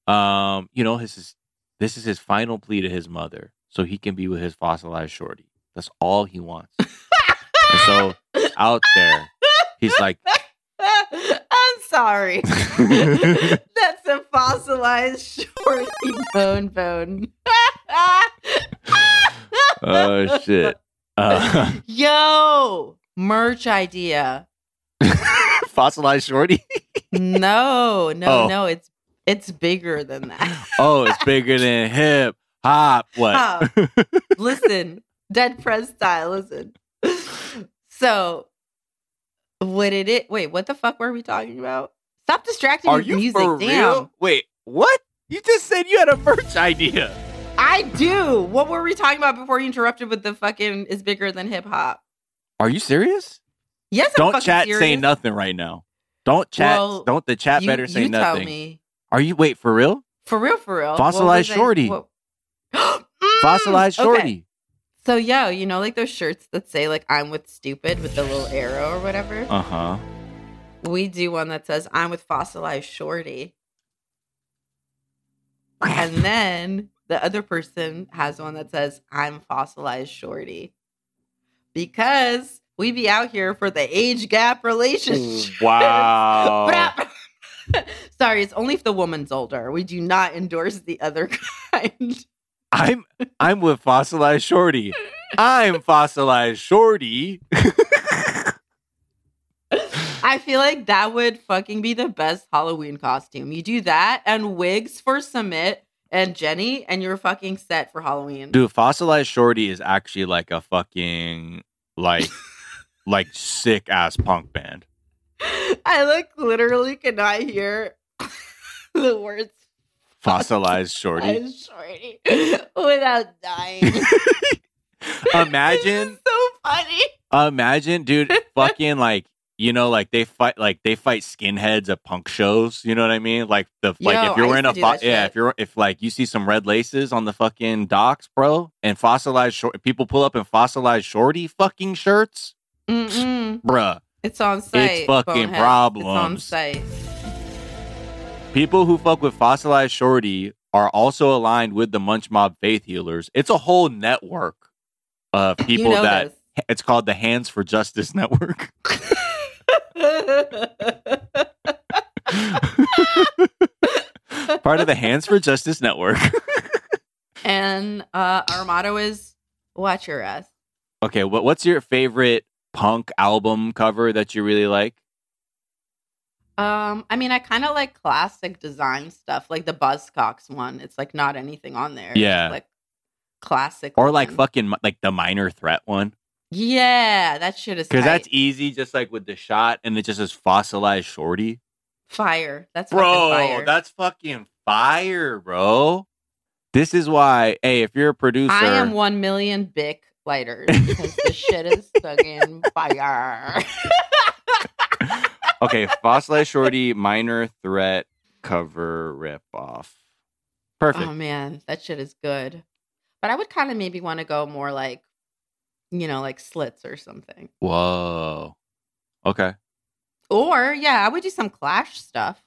Um, you know, this is this is his final plea to his mother, so he can be with his fossilized shorty. That's all he wants. and so out there, he's like, I'm sorry. That's a fossilized shorty bone bone. "Oh shit." Uh, Yo, merch idea. Fossilized shorty. no, no, Oh. no. It's it's bigger than that. oh, it's bigger than hip hop. What? Hop. listen, dead prez style. Listen. So, what it is? Wait, what the fuck were we talking about? Stop distracting Are me you music. for Damn. real? Wait, what? You just said you had a merch idea. I do. What were we talking about before you interrupted with the fucking is bigger than hip hop? Are you serious? Yes, I'm don't chat serious. say nothing right now. Don't chat. Well, don't the chat You, better say you nothing. tell me. Are you wait for real? For real, for real. Fossilized What was I- shorty. Mm, Fossilized shorty. So yeah, you know, like those shirts that say like "I'm with stupid" with the little arrow or whatever. Uh huh. We do one that says "I'm with fossilized shorty," and then the other person has one that says "I'm fossilized shorty," because we be out here for the age gap relationship. Wow. Sorry, it's only if the woman's older. We do not endorse the other kind. I'm I'm with fossilized shorty. I'm fossilized shorty. I feel like that would fucking be the best Halloween costume. You do that and wigs for Sumit and Jenny, and you're fucking set for Halloween. Dude, fossilized shorty is actually like a fucking like like sick ass punk band. I like literally cannot hear the words Fossilized shorty. Shorty without dying. Imagine, so funny. imagine, dude, fucking like you know, like they fight, like they fight skinheads at punk shows. You know what I mean? Like the like Yo, if you're wearing a used to do fo- yeah, if you're if like you see some red laces on the fucking docks, bro, and fossilized short people pull up in fossilized shorty fucking shirts, Mm-mm. bruh. It's on site. It's fucking bonehead. It's on site. People who fuck with fossilized shorty are also aligned with the Munch Mob Faith Healers. It's a whole network of people you know that this. it's called the Hands for Justice Network. Part of the Hands for Justice Network. and uh, our motto is "Watch your ass." okay, what, what's your favorite punk album cover that you really like? Um, I mean, I kind of like classic design stuff, like the Buzzcocks one. It's like not anything on there. Yeah. like classic, Or like fucking like the Minor Threat one? Yeah, that shit is Because that's easy, just like with the shot, and it just says fossilized shorty. fire. That's bro fucking fire. that's fucking fire bro this is why hey if you're a producer I am one million Bic lighters because the shit is fucking fire. okay fossilized shorty minor threat cover rip off perfect. Oh man, that shit is good. But I would kind of maybe want to go more like, you know, like slits or something. whoa. Okay. Or yeah, I would do some Clash stuff.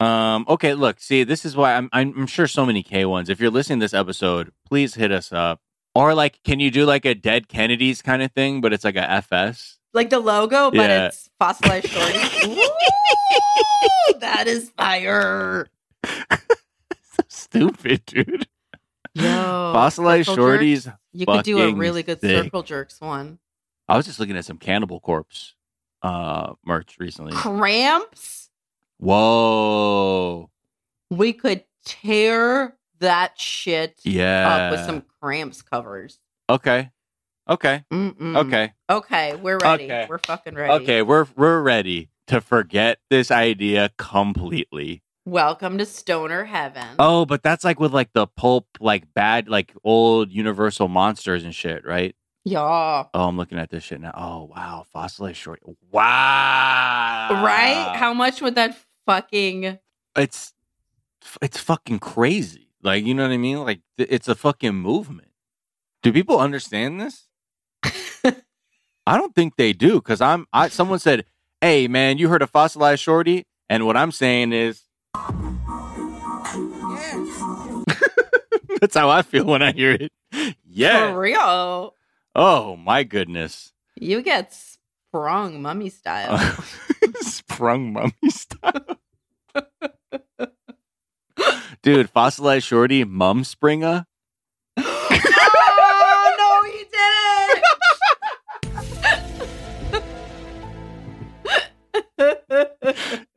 um okay look see this is why i'm i'm sure so many k ones. If you're listening to this episode please hit us up. Or like can you do like a dead kennedys kind of thing but it's like a fs Like the logo, but Yeah. it's fossilized shorty. Ooh, that is fire. so stupid dude Yo, fossilized shorties? You could do a really good sick. circle jerks one. I was just looking at some Cannibal Corpse uh merch recently. Cramps. Whoa. We could tear that shit Yeah. up with some cramps covers. Okay. Okay. Mm-mm. Okay. Okay, we're ready. Okay. We're fucking ready. Okay, we're we're ready to forget this idea completely. Welcome to Stoner Heaven. Oh, but that's like with like the pulp like bad like old universal monsters and shit, right? Yeah. Oh, I'm looking at this shit now. Oh, wow. Fossilized short. Wow. right? How much would that fucking it's it's fucking crazy. Like, you know what I mean? Like it's a fucking movement. Do people understand this? I don't think they do cuz I'm I someone said, "Hey man, you heard of fossilized shorty?" And what I'm saying is That's how I feel when I hear it. Yeah. for real? Oh my goodness. You get sprung mummy style. Sprung mummy style. Dude, fossilized shorty, mum springer.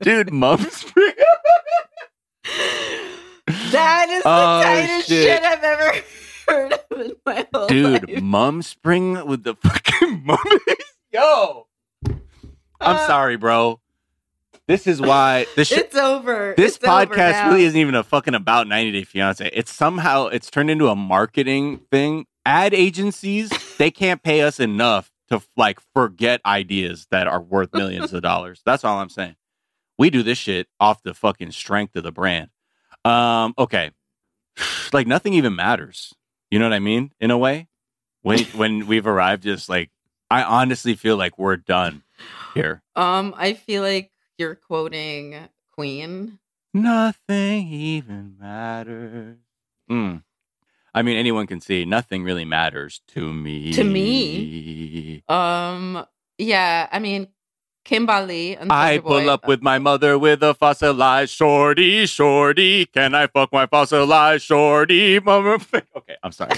Dude, mum spring. that is the Oh, tightest shit. shit. I've ever heard of in my whole Dude, life. mum spring with the fucking mummies. Yo. I'm Uh, sorry, bro. This is why this shit It's over. this It's podcast now. really isn't even a fucking about 90 Day Fiance. It's somehow it's turned into a marketing thing. Ad agencies they can't pay us enough to like forget ideas that are worth millions of dollars. That's all I'm saying. We do this shit off the fucking strength of the brand. Um, okay, like nothing even matters. You know what I mean? In a way, when when we've arrived, just like I honestly feel like we're done here. Um, I feel like you're quoting Queen. Nothing even matters. Mm. I mean, anyone can see nothing really matters to me. To me? Um, yeah, I mean, Kimberly and I Soja pull Boy, up with my mother with a fossilized shorty, shorty. Can I fuck my fossilized shorty? Mama? Okay, I'm sorry.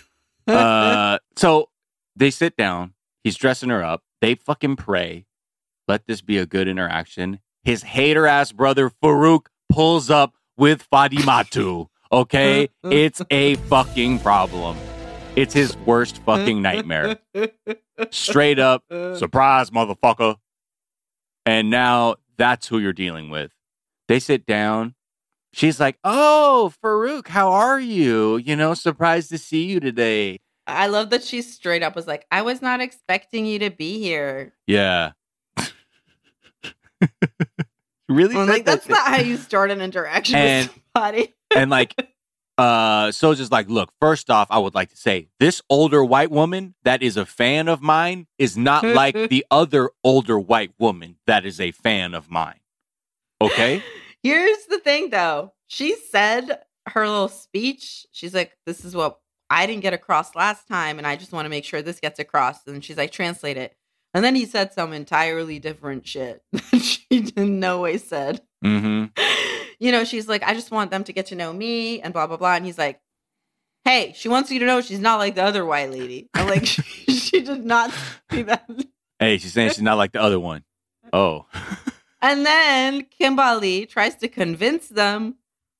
uh, so they sit down. He's dressing her up. They fucking pray. Let this be a good interaction. His hater ass brother Farouk pulls up with Fadimatu. Okay, uh-huh. it's a fucking problem. It's his worst fucking nightmare. Straight up, uh. surprise, motherfucker. And now that's who you're dealing with. They sit down. She's like, "Oh, Farouk, how are you? You know, surprised to see you today." I love that she straight up was like, I was not expecting you to be here. Yeah. really? I'm like, that's shit? not how you start an interaction And- with somebody. And like uh Soja's like, look, first off, I would like to say this older white woman that is a fan of mine is not like the other older white woman that is a fan of mine. Okay? Here's the thing though. She said her little speech. She's like, This is what I didn't get across last time, and I just want to make sure this gets across. And she's like, translate it. And then he said some entirely different shit that she in no way said. Mm-hmm. You know, she's like, I just want them to get to know me and blah blah blah. And he's like, Hey, she wants you to know she's not like the other white lady. I'm like, she did not see that. Hey, she's saying she's not like the other one. Oh. And then Kimberly tries to convince them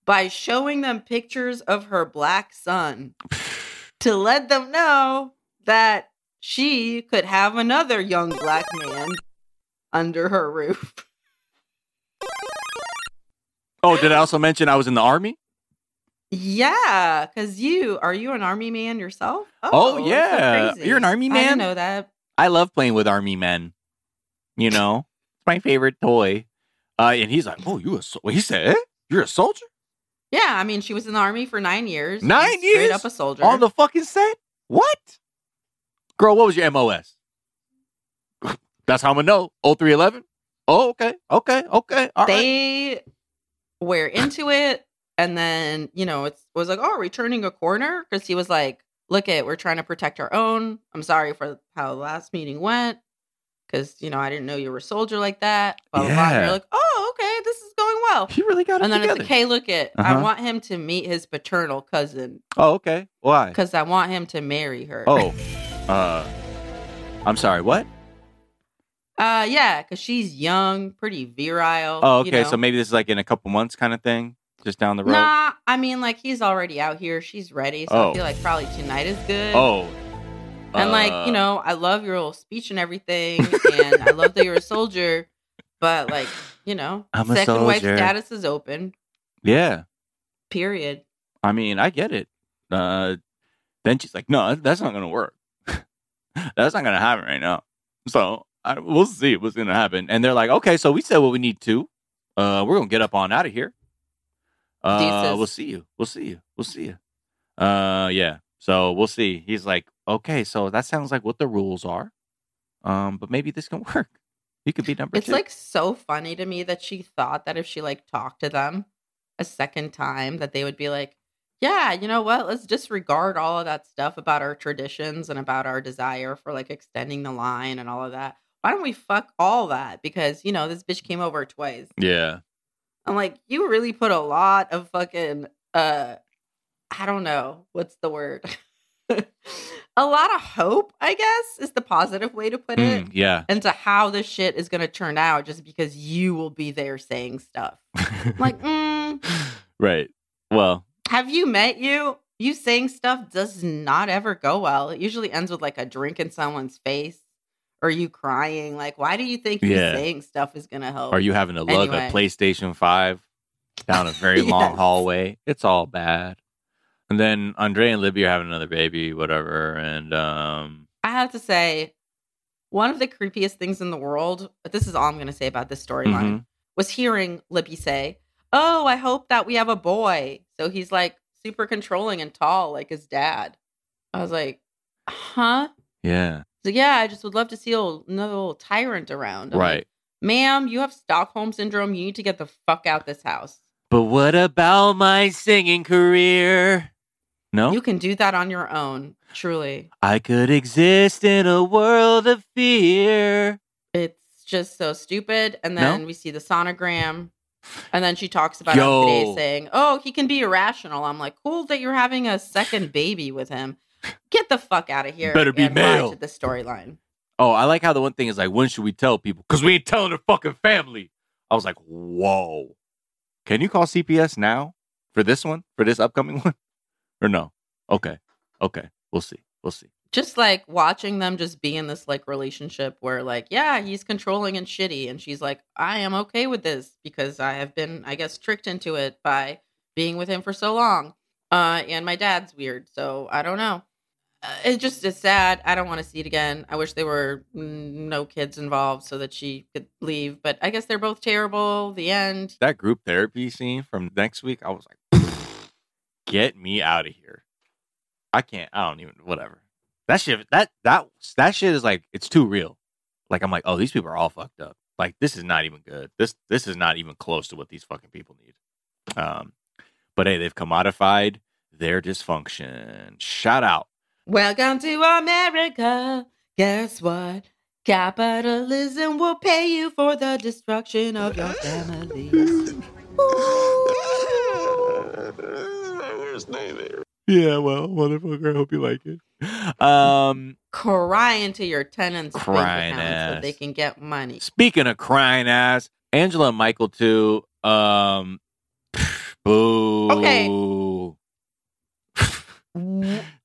by showing them pictures of her black son to let them know that she could have another young black man under her roof. Oh, did I also mention I was in the army? Yeah, because you are you an army man yourself? Oh, so yeah. crazy. You're an army I man? didn't know that. I love playing with army men. You know, it's my favorite toy. Uh, and he's like, "Oh, you a sol-" he said, eh? "You're a soldier Yeah, I mean, she was in the army for nine years. Nine straight years? up a soldier. on the fucking set? What, girl? What was your MOS? That's how I'm gonna know. Oh, 0311? Oh, okay, okay, okay. All right. Were into it and then you know it's, it was like oh returning a corner because he was like look at we're trying to protect our own i'm sorry for how the last meeting went because you know i didn't know you were a soldier like that blah blah blah Yeah. you're like oh okay this is going well He really got it and then together. it's like hey look it i Uh-huh. want him to meet his paternal cousin oh, okay. Why? because i want him to marry her Oh, uh, I'm sorry. What? Uh yeah because she's young pretty virile Oh, you okay. know. So maybe this is like in a couple months kind of thing, just down the road. Nah, I mean, like he's already out here. She's ready, so Oh. I feel like probably tonight is good. Oh, and like uh, you know, I love your little speech and everything, and I love that you're a soldier. But like you know, I'm a second wife status is open. yeah. Period. I mean, I get it. Uh, then she's like, no, that's not going to work. that's not going to happen right now. So I, we'll see what's going to happen. And they're like, okay, so we said what we need to. Uh, we're going to get up on out of here. Uh, we'll see you. We'll see you. We'll see you. Uh, yeah. So we'll see. He's like, okay, so that sounds like what the rules are. Um, but maybe this can work. You could be number It's two. like so funny to me that she thought that if she like talked to them a second time, that they would be like, yeah, you know what? Let's disregard all of that stuff about our traditions and about our desire for like extending the line and all of that. Why don't we fuck all that? Because, you know, this bitch came over twice. yeah. I'm like, you really put a lot of fucking uh I don't know what's the word. a lot of hope, I guess, is the positive way to put it, Mm, yeah. into how this shit is going to turn out just because you will be there saying stuff. Like, mm, right. Well, have you met you? You saying stuff does not ever go well. It usually ends with like a drink in someone's face or you crying. Like, why do you think Yeah. saying stuff is going to help? are you having to lug Anyway. a PlayStation 5 down a very long hallway? It's all bad. And then Andrei and Libby are having another baby, whatever. And um, I have to say, one of the creepiest things in the world, but this is all I'm going to say about this storyline, mhm. was hearing Libby say, Oh, I hope that we have a boy. So he's like super controlling and tall, like his dad. I was like, Huh? yeah, like, Yeah, I just would love to see another little tyrant around. I'm like, right. Ma'am, you have Stockholm syndrome. You need to get the fuck out this house. But what about my singing career? No, You can do that on your own, truly. I could exist in a world of fear. It's just so stupid. And No? then we see the sonogram. And then she talks about Yo. it today saying, Oh, he can be irrational. I'm like, cool that you're having a second baby with him. Get the fuck out of here. Better be and ride male. To the storyline. Oh, I like how the one thing is like, when should we tell people? Because we ain't telling their fucking family. I was like, whoa. Can you call CPS now for this one, for this upcoming one? Or no? Okay. Okay. We'll see. We'll see. Just like watching them just be in this like relationship where like, yeah, he's controlling and shitty. And she's like, I am okay with this because I have been, I guess, tricked into it by being with him for so long. Uh, and my dad's weird. So I don't know. Uh, it just is sad. I don't want to see it again. I wish there were no kids involved so that she could leave. But I guess they're both terrible. The end. That group therapy scene from next week, I was like, get me out of here. I can't. I don't even. Whatever. That shit. That that that shit is like it's too real. Like I'm like, oh, these people are all fucked up. Like this is not even good. This this is not even close to what these fucking people need. Um, but hey, they've commodified their dysfunction. Shout out. Welcome to America. Guess what? Capitalism will pay you for the destruction of your family. Yeah, well, motherfucker, I hope you like it. Um, Cry into your tenants' Crying accounts so they can get money. Speaking of crying ass, Angela and Michael too. Um, boo. Okay.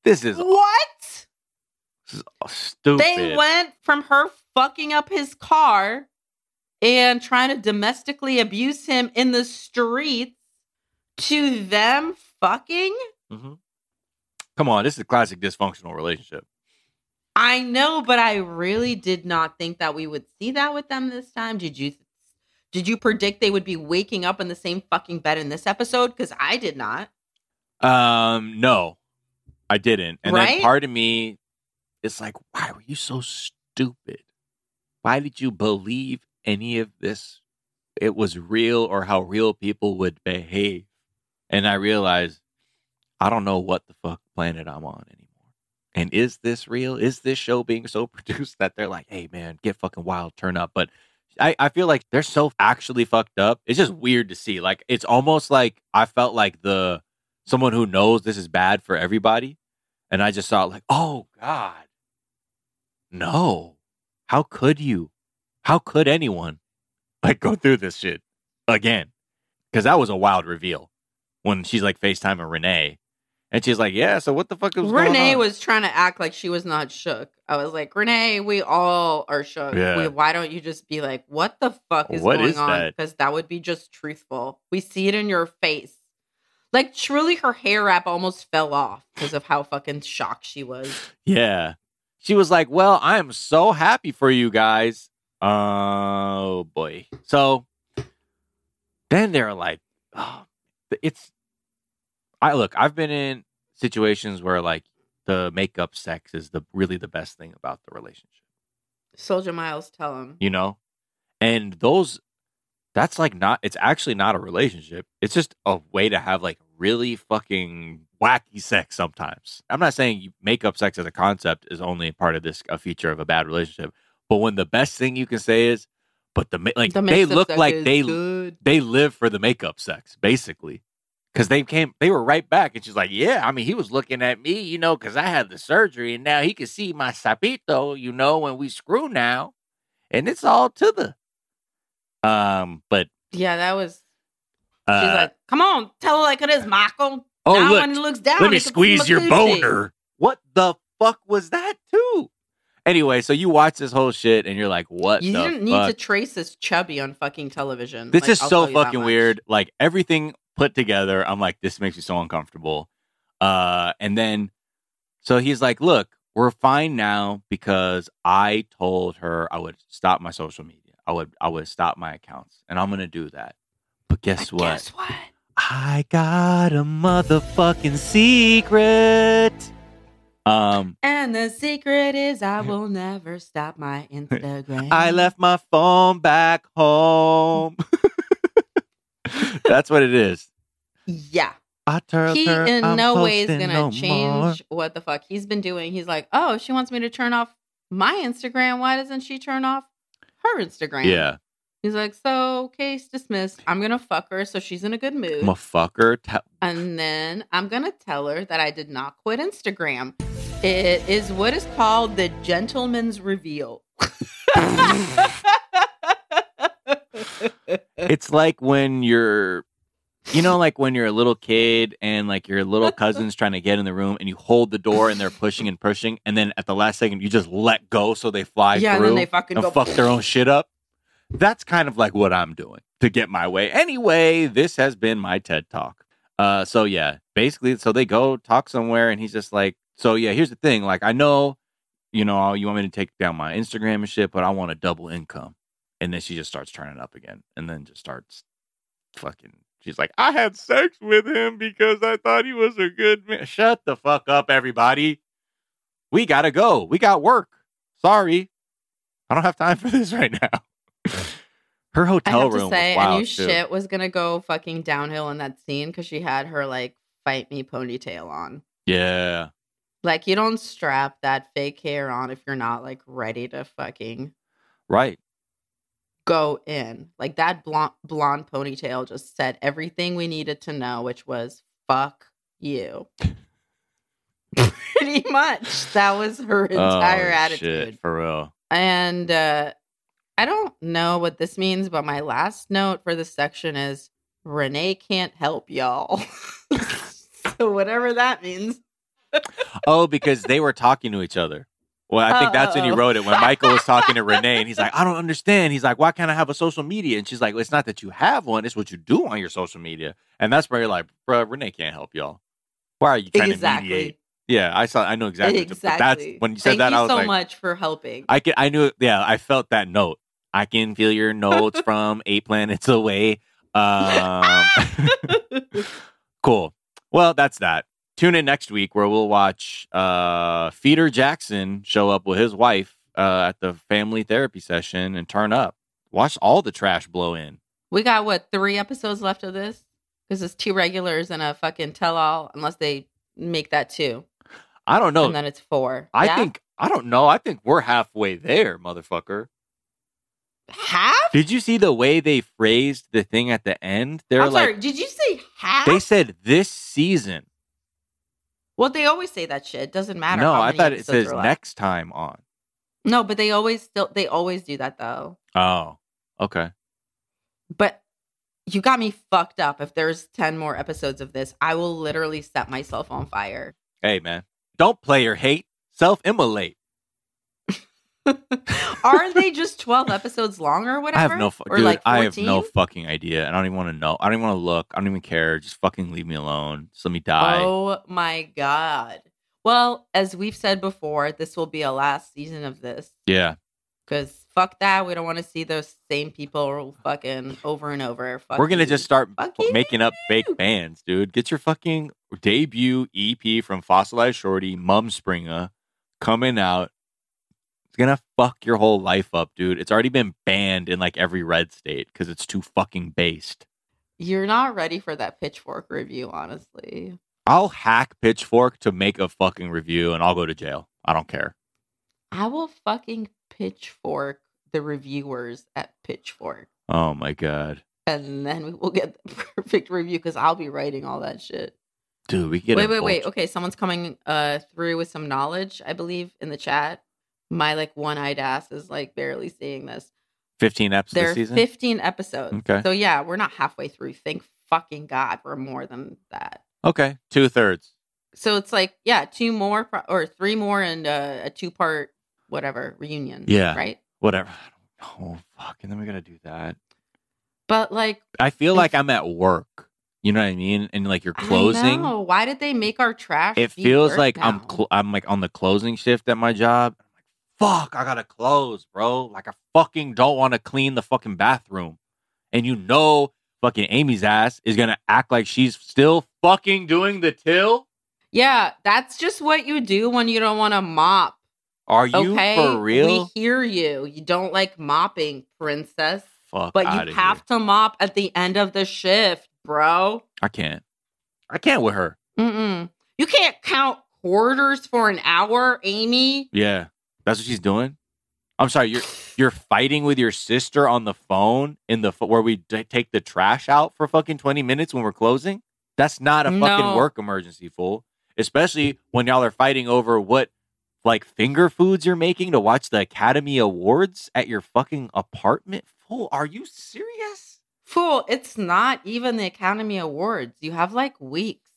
This is, What? this is stupid. They went from her fucking up his car and trying to domestically abuse him in the streets to them fucking? Mhm. Come on, this is a classic dysfunctional relationship. I know, but I really did not think that we would see that with them this time. Did you did you predict they would be waking up in the same fucking bed in this episode? Because I did not. Um, no, I didn't. And then part of me is like, why were you so stupid? Why did you believe any of this? It was real or how real people would behave. And I realized I don't know what the fuck planet I'm on anymore. And is this real? Is this show being so produced that they're like, hey man, get fucking wild, turn up? But I, I feel like they're so actually fucked up. It's just weird to see. Like it's almost like I felt like the someone who knows this is bad for everybody. And I just saw it like, oh God. No. How could you? How could anyone like go through this shit again? Because that was a wild reveal when she's like Facetime FaceTiming Renee. And she's like, Yeah, so what the fuck was going Renee was trying to act like she was not shook. I was like, Renee, we all are shook. Yeah. We- why don't you just be like, what the fuck is What going is on? that? Because that would be just truthful. We see it in your face. Like truly, her hair wrap almost fell off because of how fucking shocked she was. Yeah. She was like, Well, I am so happy for you guys. Oh boy. So then they're like, Oh, it's I look, I've been in situations where like the makeup sex is the really the best thing about the relationship. Soldier Miles, tell him. You know? And those that's like not it's actually not a relationship. It's just a way to have like really fucking wacky sex sometimes. I'm not saying you- makeup sex as a concept is only part of this a feature of a bad relationship, but when the best thing you can say is but the like The they look like they good. they live for the makeup sex basically. because they came, they were right back, and she's like, "Yeah, I mean, he was looking at me, you know, because I had the surgery, and now he can see my sapito, you know, when we screw now, and it's all to the." Um, but Yeah, that was. uh, She's like, "Come on, tell her like it is, Michael." "Oh now look, when he looks down, let me squeeze your coochie." boner." What the fuck was that too? Anyway, so you watch this whole shit, and you're like, "What You didn't need to trace this chubby on fucking television. This Like, is I'll so tell you that fucking weird. Like everything put together, I'm like, this makes me so uncomfortable. Uh, and then, so he's like, look, we're fine now because I told her I would stop my social media. I would, I would stop my accounts, and I'm gonna do that. But guess But what? Guess what? I got a motherfucking secret. Um, And the secret is I will never stop my Instagram. I left my phone back home. That's what it is. Yeah. I told He her in I'm no way is gonna no change what the fuck he's been doing. He's like, oh, she wants me to turn off my Instagram. Why doesn't she turn off her Instagram? Yeah, He's like, so case dismissed. I'm gonna fuck her so she's in a good mood. I'm a fucker. Te- And then I'm going to tell her that I did not quit Instagram. It is what is called the gentleman's reveal. it's like when you're, you know, like when you're a little kid and like your little cousin's trying to get in the room and you hold the door and they're pushing and pushing, and then at the last second you just let go so they fly yeah, and through then they fucking and go fuck their own shit up. That's kind of like what I'm doing to get my way. Anyway, this has been my TED talk. Uh, so yeah, basically, so they go talk somewhere, and he's just like, so yeah, here's the thing. Like, I know, you know, you want me to take down my Instagram and shit, but I want a double income. And then she just starts turning up again, and then just starts fucking. She's like, I had sex with him because I thought he was a good man. Shut the fuck up, everybody. We gotta go. We got work. Sorry, I don't have time for this right now. Her hotel I have room to say, was I knew too. shit was going to go fucking downhill in that scene because she had her like fight me ponytail on. Yeah, Like, you don't strap that fake hair on if you're not like ready to fucking right. Go in. Like, that blonde, blonde ponytail just said everything we needed to know, which was fuck you. Pretty much. That was her entire Oh, attitude. shit, for real. And uh, I don't know what this means, but my last note for this section is Renee can't help y'all. so, whatever that means. Oh, because they were talking to each other. Well, I think that's when he wrote it. When Michael was talking to Renee, and he's like, "I don't understand." He's like, "Why can't I have a social media?" And she's like, well, "It's not that you have one; it's what you do on your social media." And that's where you're like, "Bro, Renee can't help y'all. Why are you trying to mediate?" Yeah, I saw. I know exactly. you- that's when you said Thank that. you I was so like, much for helping. I can. I knew. Yeah, I felt that note. I can feel your notes from eight planets away. Um, cool. Well, that's that. Tune in next week where we'll watch uh, Feeder Jackson show up with his wife uh, at the family therapy session and turn up. Watch all the trash blow in. we got what, three episodes left of this? Because it's two regulars and a fucking tell all, unless they make that two. I don't know. And then it's four. I Yeah? think I don't know. I think we're halfway there, motherfucker. half? Did you see the way they phrased the thing at the end? They're I'm like sorry, did you say half? they said this season. Well, they always say that shit. It doesn't matter. No, I thought it says next time on. No, but they always still they always do that though. Oh, okay. But you got me fucked up. If there's 10 more episodes of this, I will literally set myself on fire. Hey, man, don't play or hate. Self immolate. Aren't they just 12 episodes long or whatever? I have no, fu- or dude. like 14? I have no fucking idea. I don't even want to know. I don't even want to look. I don't even care. Just fucking leave me alone. Just let me die. Oh my god. Well, as we've said before, this will be a last season of this Yeah, because fuck that. We don't want to see those same people fucking over and over. Fuck we're gonna just start Fuck f- you. making up fake bands, dude. Get your fucking debut EP from Fossilized Shorty, Mum Springer, coming out. Gonna fuck your whole life up, dude. It's already been banned in like every red state because it's too fucking based. You're not ready for that pitchfork review, honestly. I'll hack Pitchfork to make a fucking review and I'll go to jail. I don't care. I will fucking pitchfork the reviewers at Pitchfork. Oh my god. and then we will get the perfect review because I'll be writing all that shit. Dude, we get wait, wait, wait. Okay, someone's coming uh through with some knowledge, I believe, in the chat. My like one-eyed ass is like barely seeing this. 15 episodes There are season. 15 episodes. Okay. So yeah, we're not halfway through. Thank fucking God we're more than that. Okay, two thirds. So it's like, yeah, two more pro- or three more and uh, a two part whatever reunion. Yeah. Right. Whatever. Oh fuck, and then we gotta do that. But like I feel If- like I'm at work. You know what I mean? And like you're I closing. know. Why did they make our trash? It feels like I'm cl- I'm like on the closing shift at my job. Fuck, I gotta close, bro. Like I fucking don't want to clean the fucking bathroom, and you know, fucking Amy's ass is gonna act like she's still fucking doing the till. Yeah, that's just what you do when you don't want to mop. Are you Okay, for real? We hear you. You don't like mopping, princess, Fuck, but you have here. to mop at the end of the shift, bro. I can't. I can't with her. Mm-mm. You can't count quarters for an hour, Amy. Yeah, that's what she's doing. I'm sorry. You're you're fighting with your sister on the phone in the where we d- take the trash out for fucking 20 minutes when we're closing. That's not a fucking No. work emergency, fool. Especially when y'all are fighting over what like finger foods you're making to watch the Academy Awards at your fucking apartment. Fool, are you serious? Fool, it's not even the Academy Awards. You have like weeks.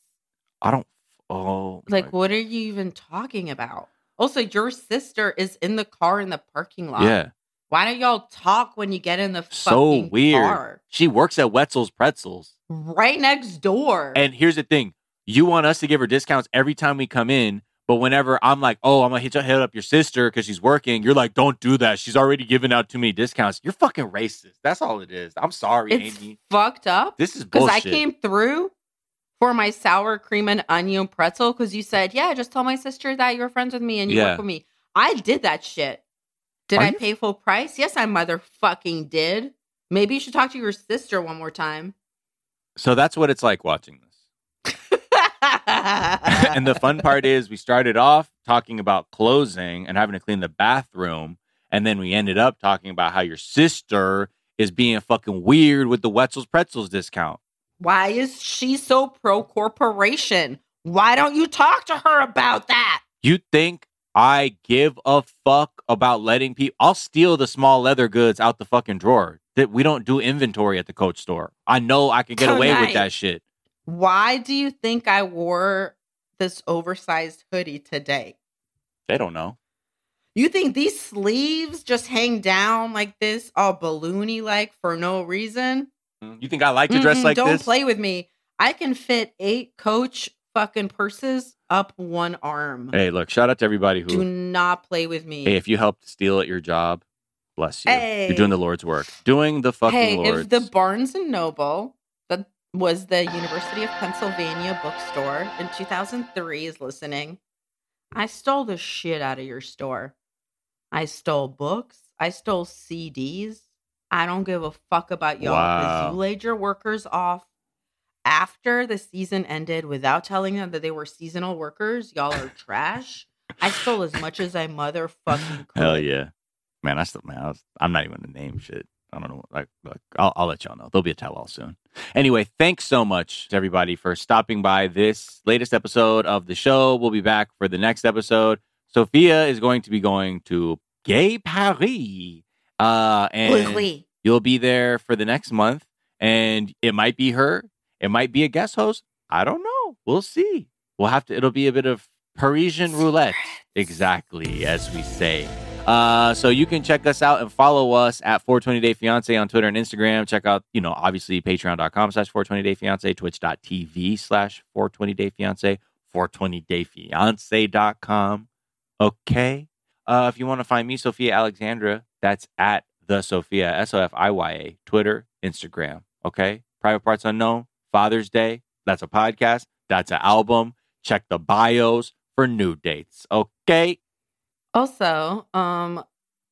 I don't. Oh, Like, what are you even talking about? Also, your sister is in the car in the parking lot. yeah, Why don't y'all talk when you get in the so fucking weird. car? She works at Wetzel's Pretzels. Right next door. And here's the thing: you want us to give her discounts every time we come in, but whenever I'm like, "Oh, I'm gonna hit, hit up your sister because she's working," you're like, "Don't do that. She's already giving out too many discounts." You're fucking racist. That's all it is. I'm sorry, it's Amy. fucked up. This is Because. I came through for my sour cream and onion pretzel because you said, yeah, just tell my sister that you're friends with me and you Yeah. work with me. I did that shit. Did Are I you- pay full price? Yes, I motherfucking did. Maybe you should talk to your sister one more time. so that's what it's like watching this. and the fun part is, we started off talking about closing and having to clean the bathroom, and then we ended up talking about how your sister is being fucking weird with the Wetzel's Pretzels discount. Why is she so pro corporation? Why don't you talk to her about that? You think I give a fuck about letting people? I'll steal the small leather goods out the fucking drawer. That we don't do inventory at the Coach store. I know I can get away with that shit. Why do you think I wore this oversized hoodie today? They don't know. You think these sleeves just hang down like this, all balloony like for no reason? Mm-hmm. You think I like to dress Mm-mm, like don't this? play with me. I can fit eight coach fucking purses up one arm. Hey, look! Shout out to everybody who. Do not play with me. hey, if you helped steal at your job, bless you. Hey. You're doing the Lord's work. Doing the fucking hey, Lord's. if the Barnes and Noble that was the University of Pennsylvania bookstore in 2003 is listening, I stole the shit out of your store. I stole books. I stole CDs. I don't give a fuck about y'all because Wow. you laid your workers off after the season ended without telling them that they were seasonal workers. Y'all are trash. I stole as much as I motherfucking could. Hell yeah, man! I still man. I was, I'm not even gonna name shit. I don't know. Like, look, I'll, I'll let y'all know. There'll be a tell all soon. Anyway, thanks so much to everybody for stopping by this latest episode of the show. We'll be back for the next episode. Sofiya is going to be going to Gay Paris, uh, and Oui, oui. you'll be there for the next month. And it might be her. It might be a guest host. I don't know. We'll see. We'll have to. It'll be a bit of Parisian roulette, exactly as we say. Uh, so you can check us out and follow us at 420 Day Fiance on Twitter and Instagram. Check out, you know, obviously patreon.com slash 420 Day Fiance, twitch.tv slash 420 Day Fiance, 420dayfiance.com. Okay. Uh, if you want to find me, Sofiya Alexandra, that's at the Sofiya, S O F I Y A, Twitter, Instagram. Okay. Private Parts Unknown, Father's Day, that's a podcast, that's an album. Check the bios for new dates. Okay. Also, um,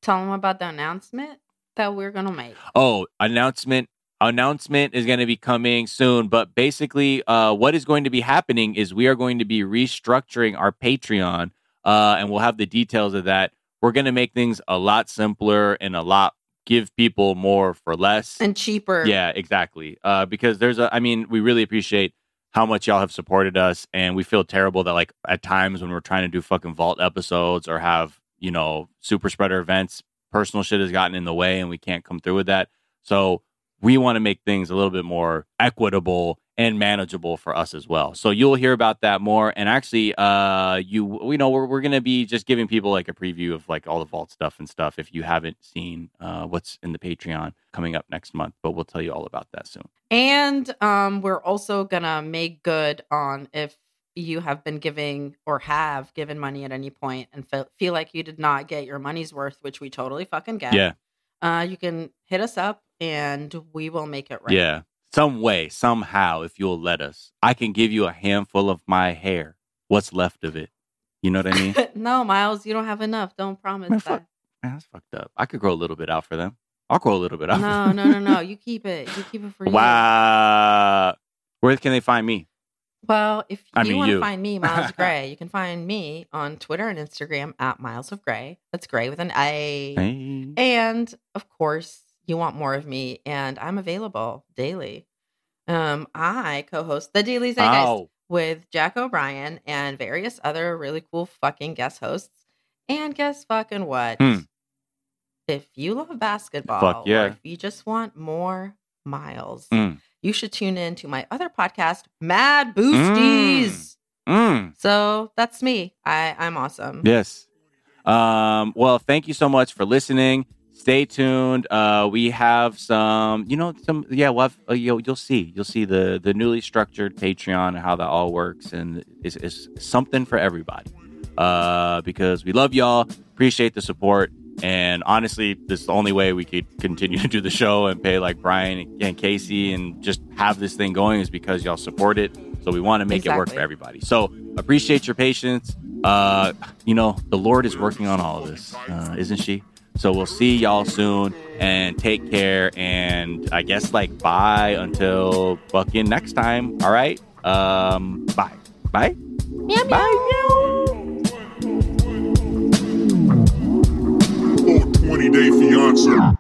tell them about the announcement that we're gonna make. Oh, announcement announcement is going to be coming soon but basically uh what is going to be happening is we are going to be restructuring our patreon uh and we'll have the details of that we're going to make things a lot simpler and a lot give people more for less. and cheaper. Yeah, exactly. Uh, because there's a, I mean, we really appreciate how much y'all have supported us, and we feel terrible that like at times when we're trying to do fucking vault episodes or have you know super spreader events, personal shit has gotten in the way, and we can't come through with that. So we want to make things a little bit more equitable and manageable for us as well. So you'll hear about that more. And actually, uh, you you know we're we're gonna be just giving people like a preview of like all the vault stuff and stuff. If you haven't seen uh, what's in the Patreon coming up next month, but we'll tell you all about that soon. And um, we're also gonna make good on if you have been giving or have given money at any point and feel, feel like you did not get your money's worth, which we totally fucking get. Yeah. Uh, you can hit us up and we will make it right. Yeah. Some way, somehow, if you'll let us, I can give you a handful of my hair. What's left of it? You know what I mean? No, Miles, you don't have enough. Don't promise Man, that. fuck. that's fucked up. I could grow a little bit out for them. I'll grow a little bit out. No, no, no, no. You keep it. You keep it for you. Wow. Where can they find me? Well, if I you want to find me, Miles Gray, you can find me on Twitter and Instagram at Miles of Gray. That's Gray with an A. Hey. And of course, you want more of me, and I'm available daily. Um, I co-host the Daily Zeitgeist Ow. with Jack O'Brien and various other really cool fucking guest hosts. And guess fucking what? Hmm. If you love basketball, Fuck yeah. or if you just want more miles, Mm. you should tune in to my other podcast, Mad Boosties. Mm. So that's me. I I'm awesome. Yes. Um, well, thank you so much for listening. Stay tuned. Uh, we have some, you know, some, yeah, we'll have, uh, you'll, you'll see, you'll see the, the newly structured Patreon and how that all works. And it's, it's something for everybody. Uh, because we love y'all, appreciate the support. And honestly, this is the only way we could continue to do the show and pay like Brian and Casey and just have this thing going is because y'all support it. So we want to make it work for everybody. So appreciate your patience. Uh, you know, the Lord is working on all of this, uh, isn't she? So we'll see y'all soon and take care. And I guess like bye until fucking next time. All right. Um, bye. Bye. Meow, meow. Bye. 20 day fiance.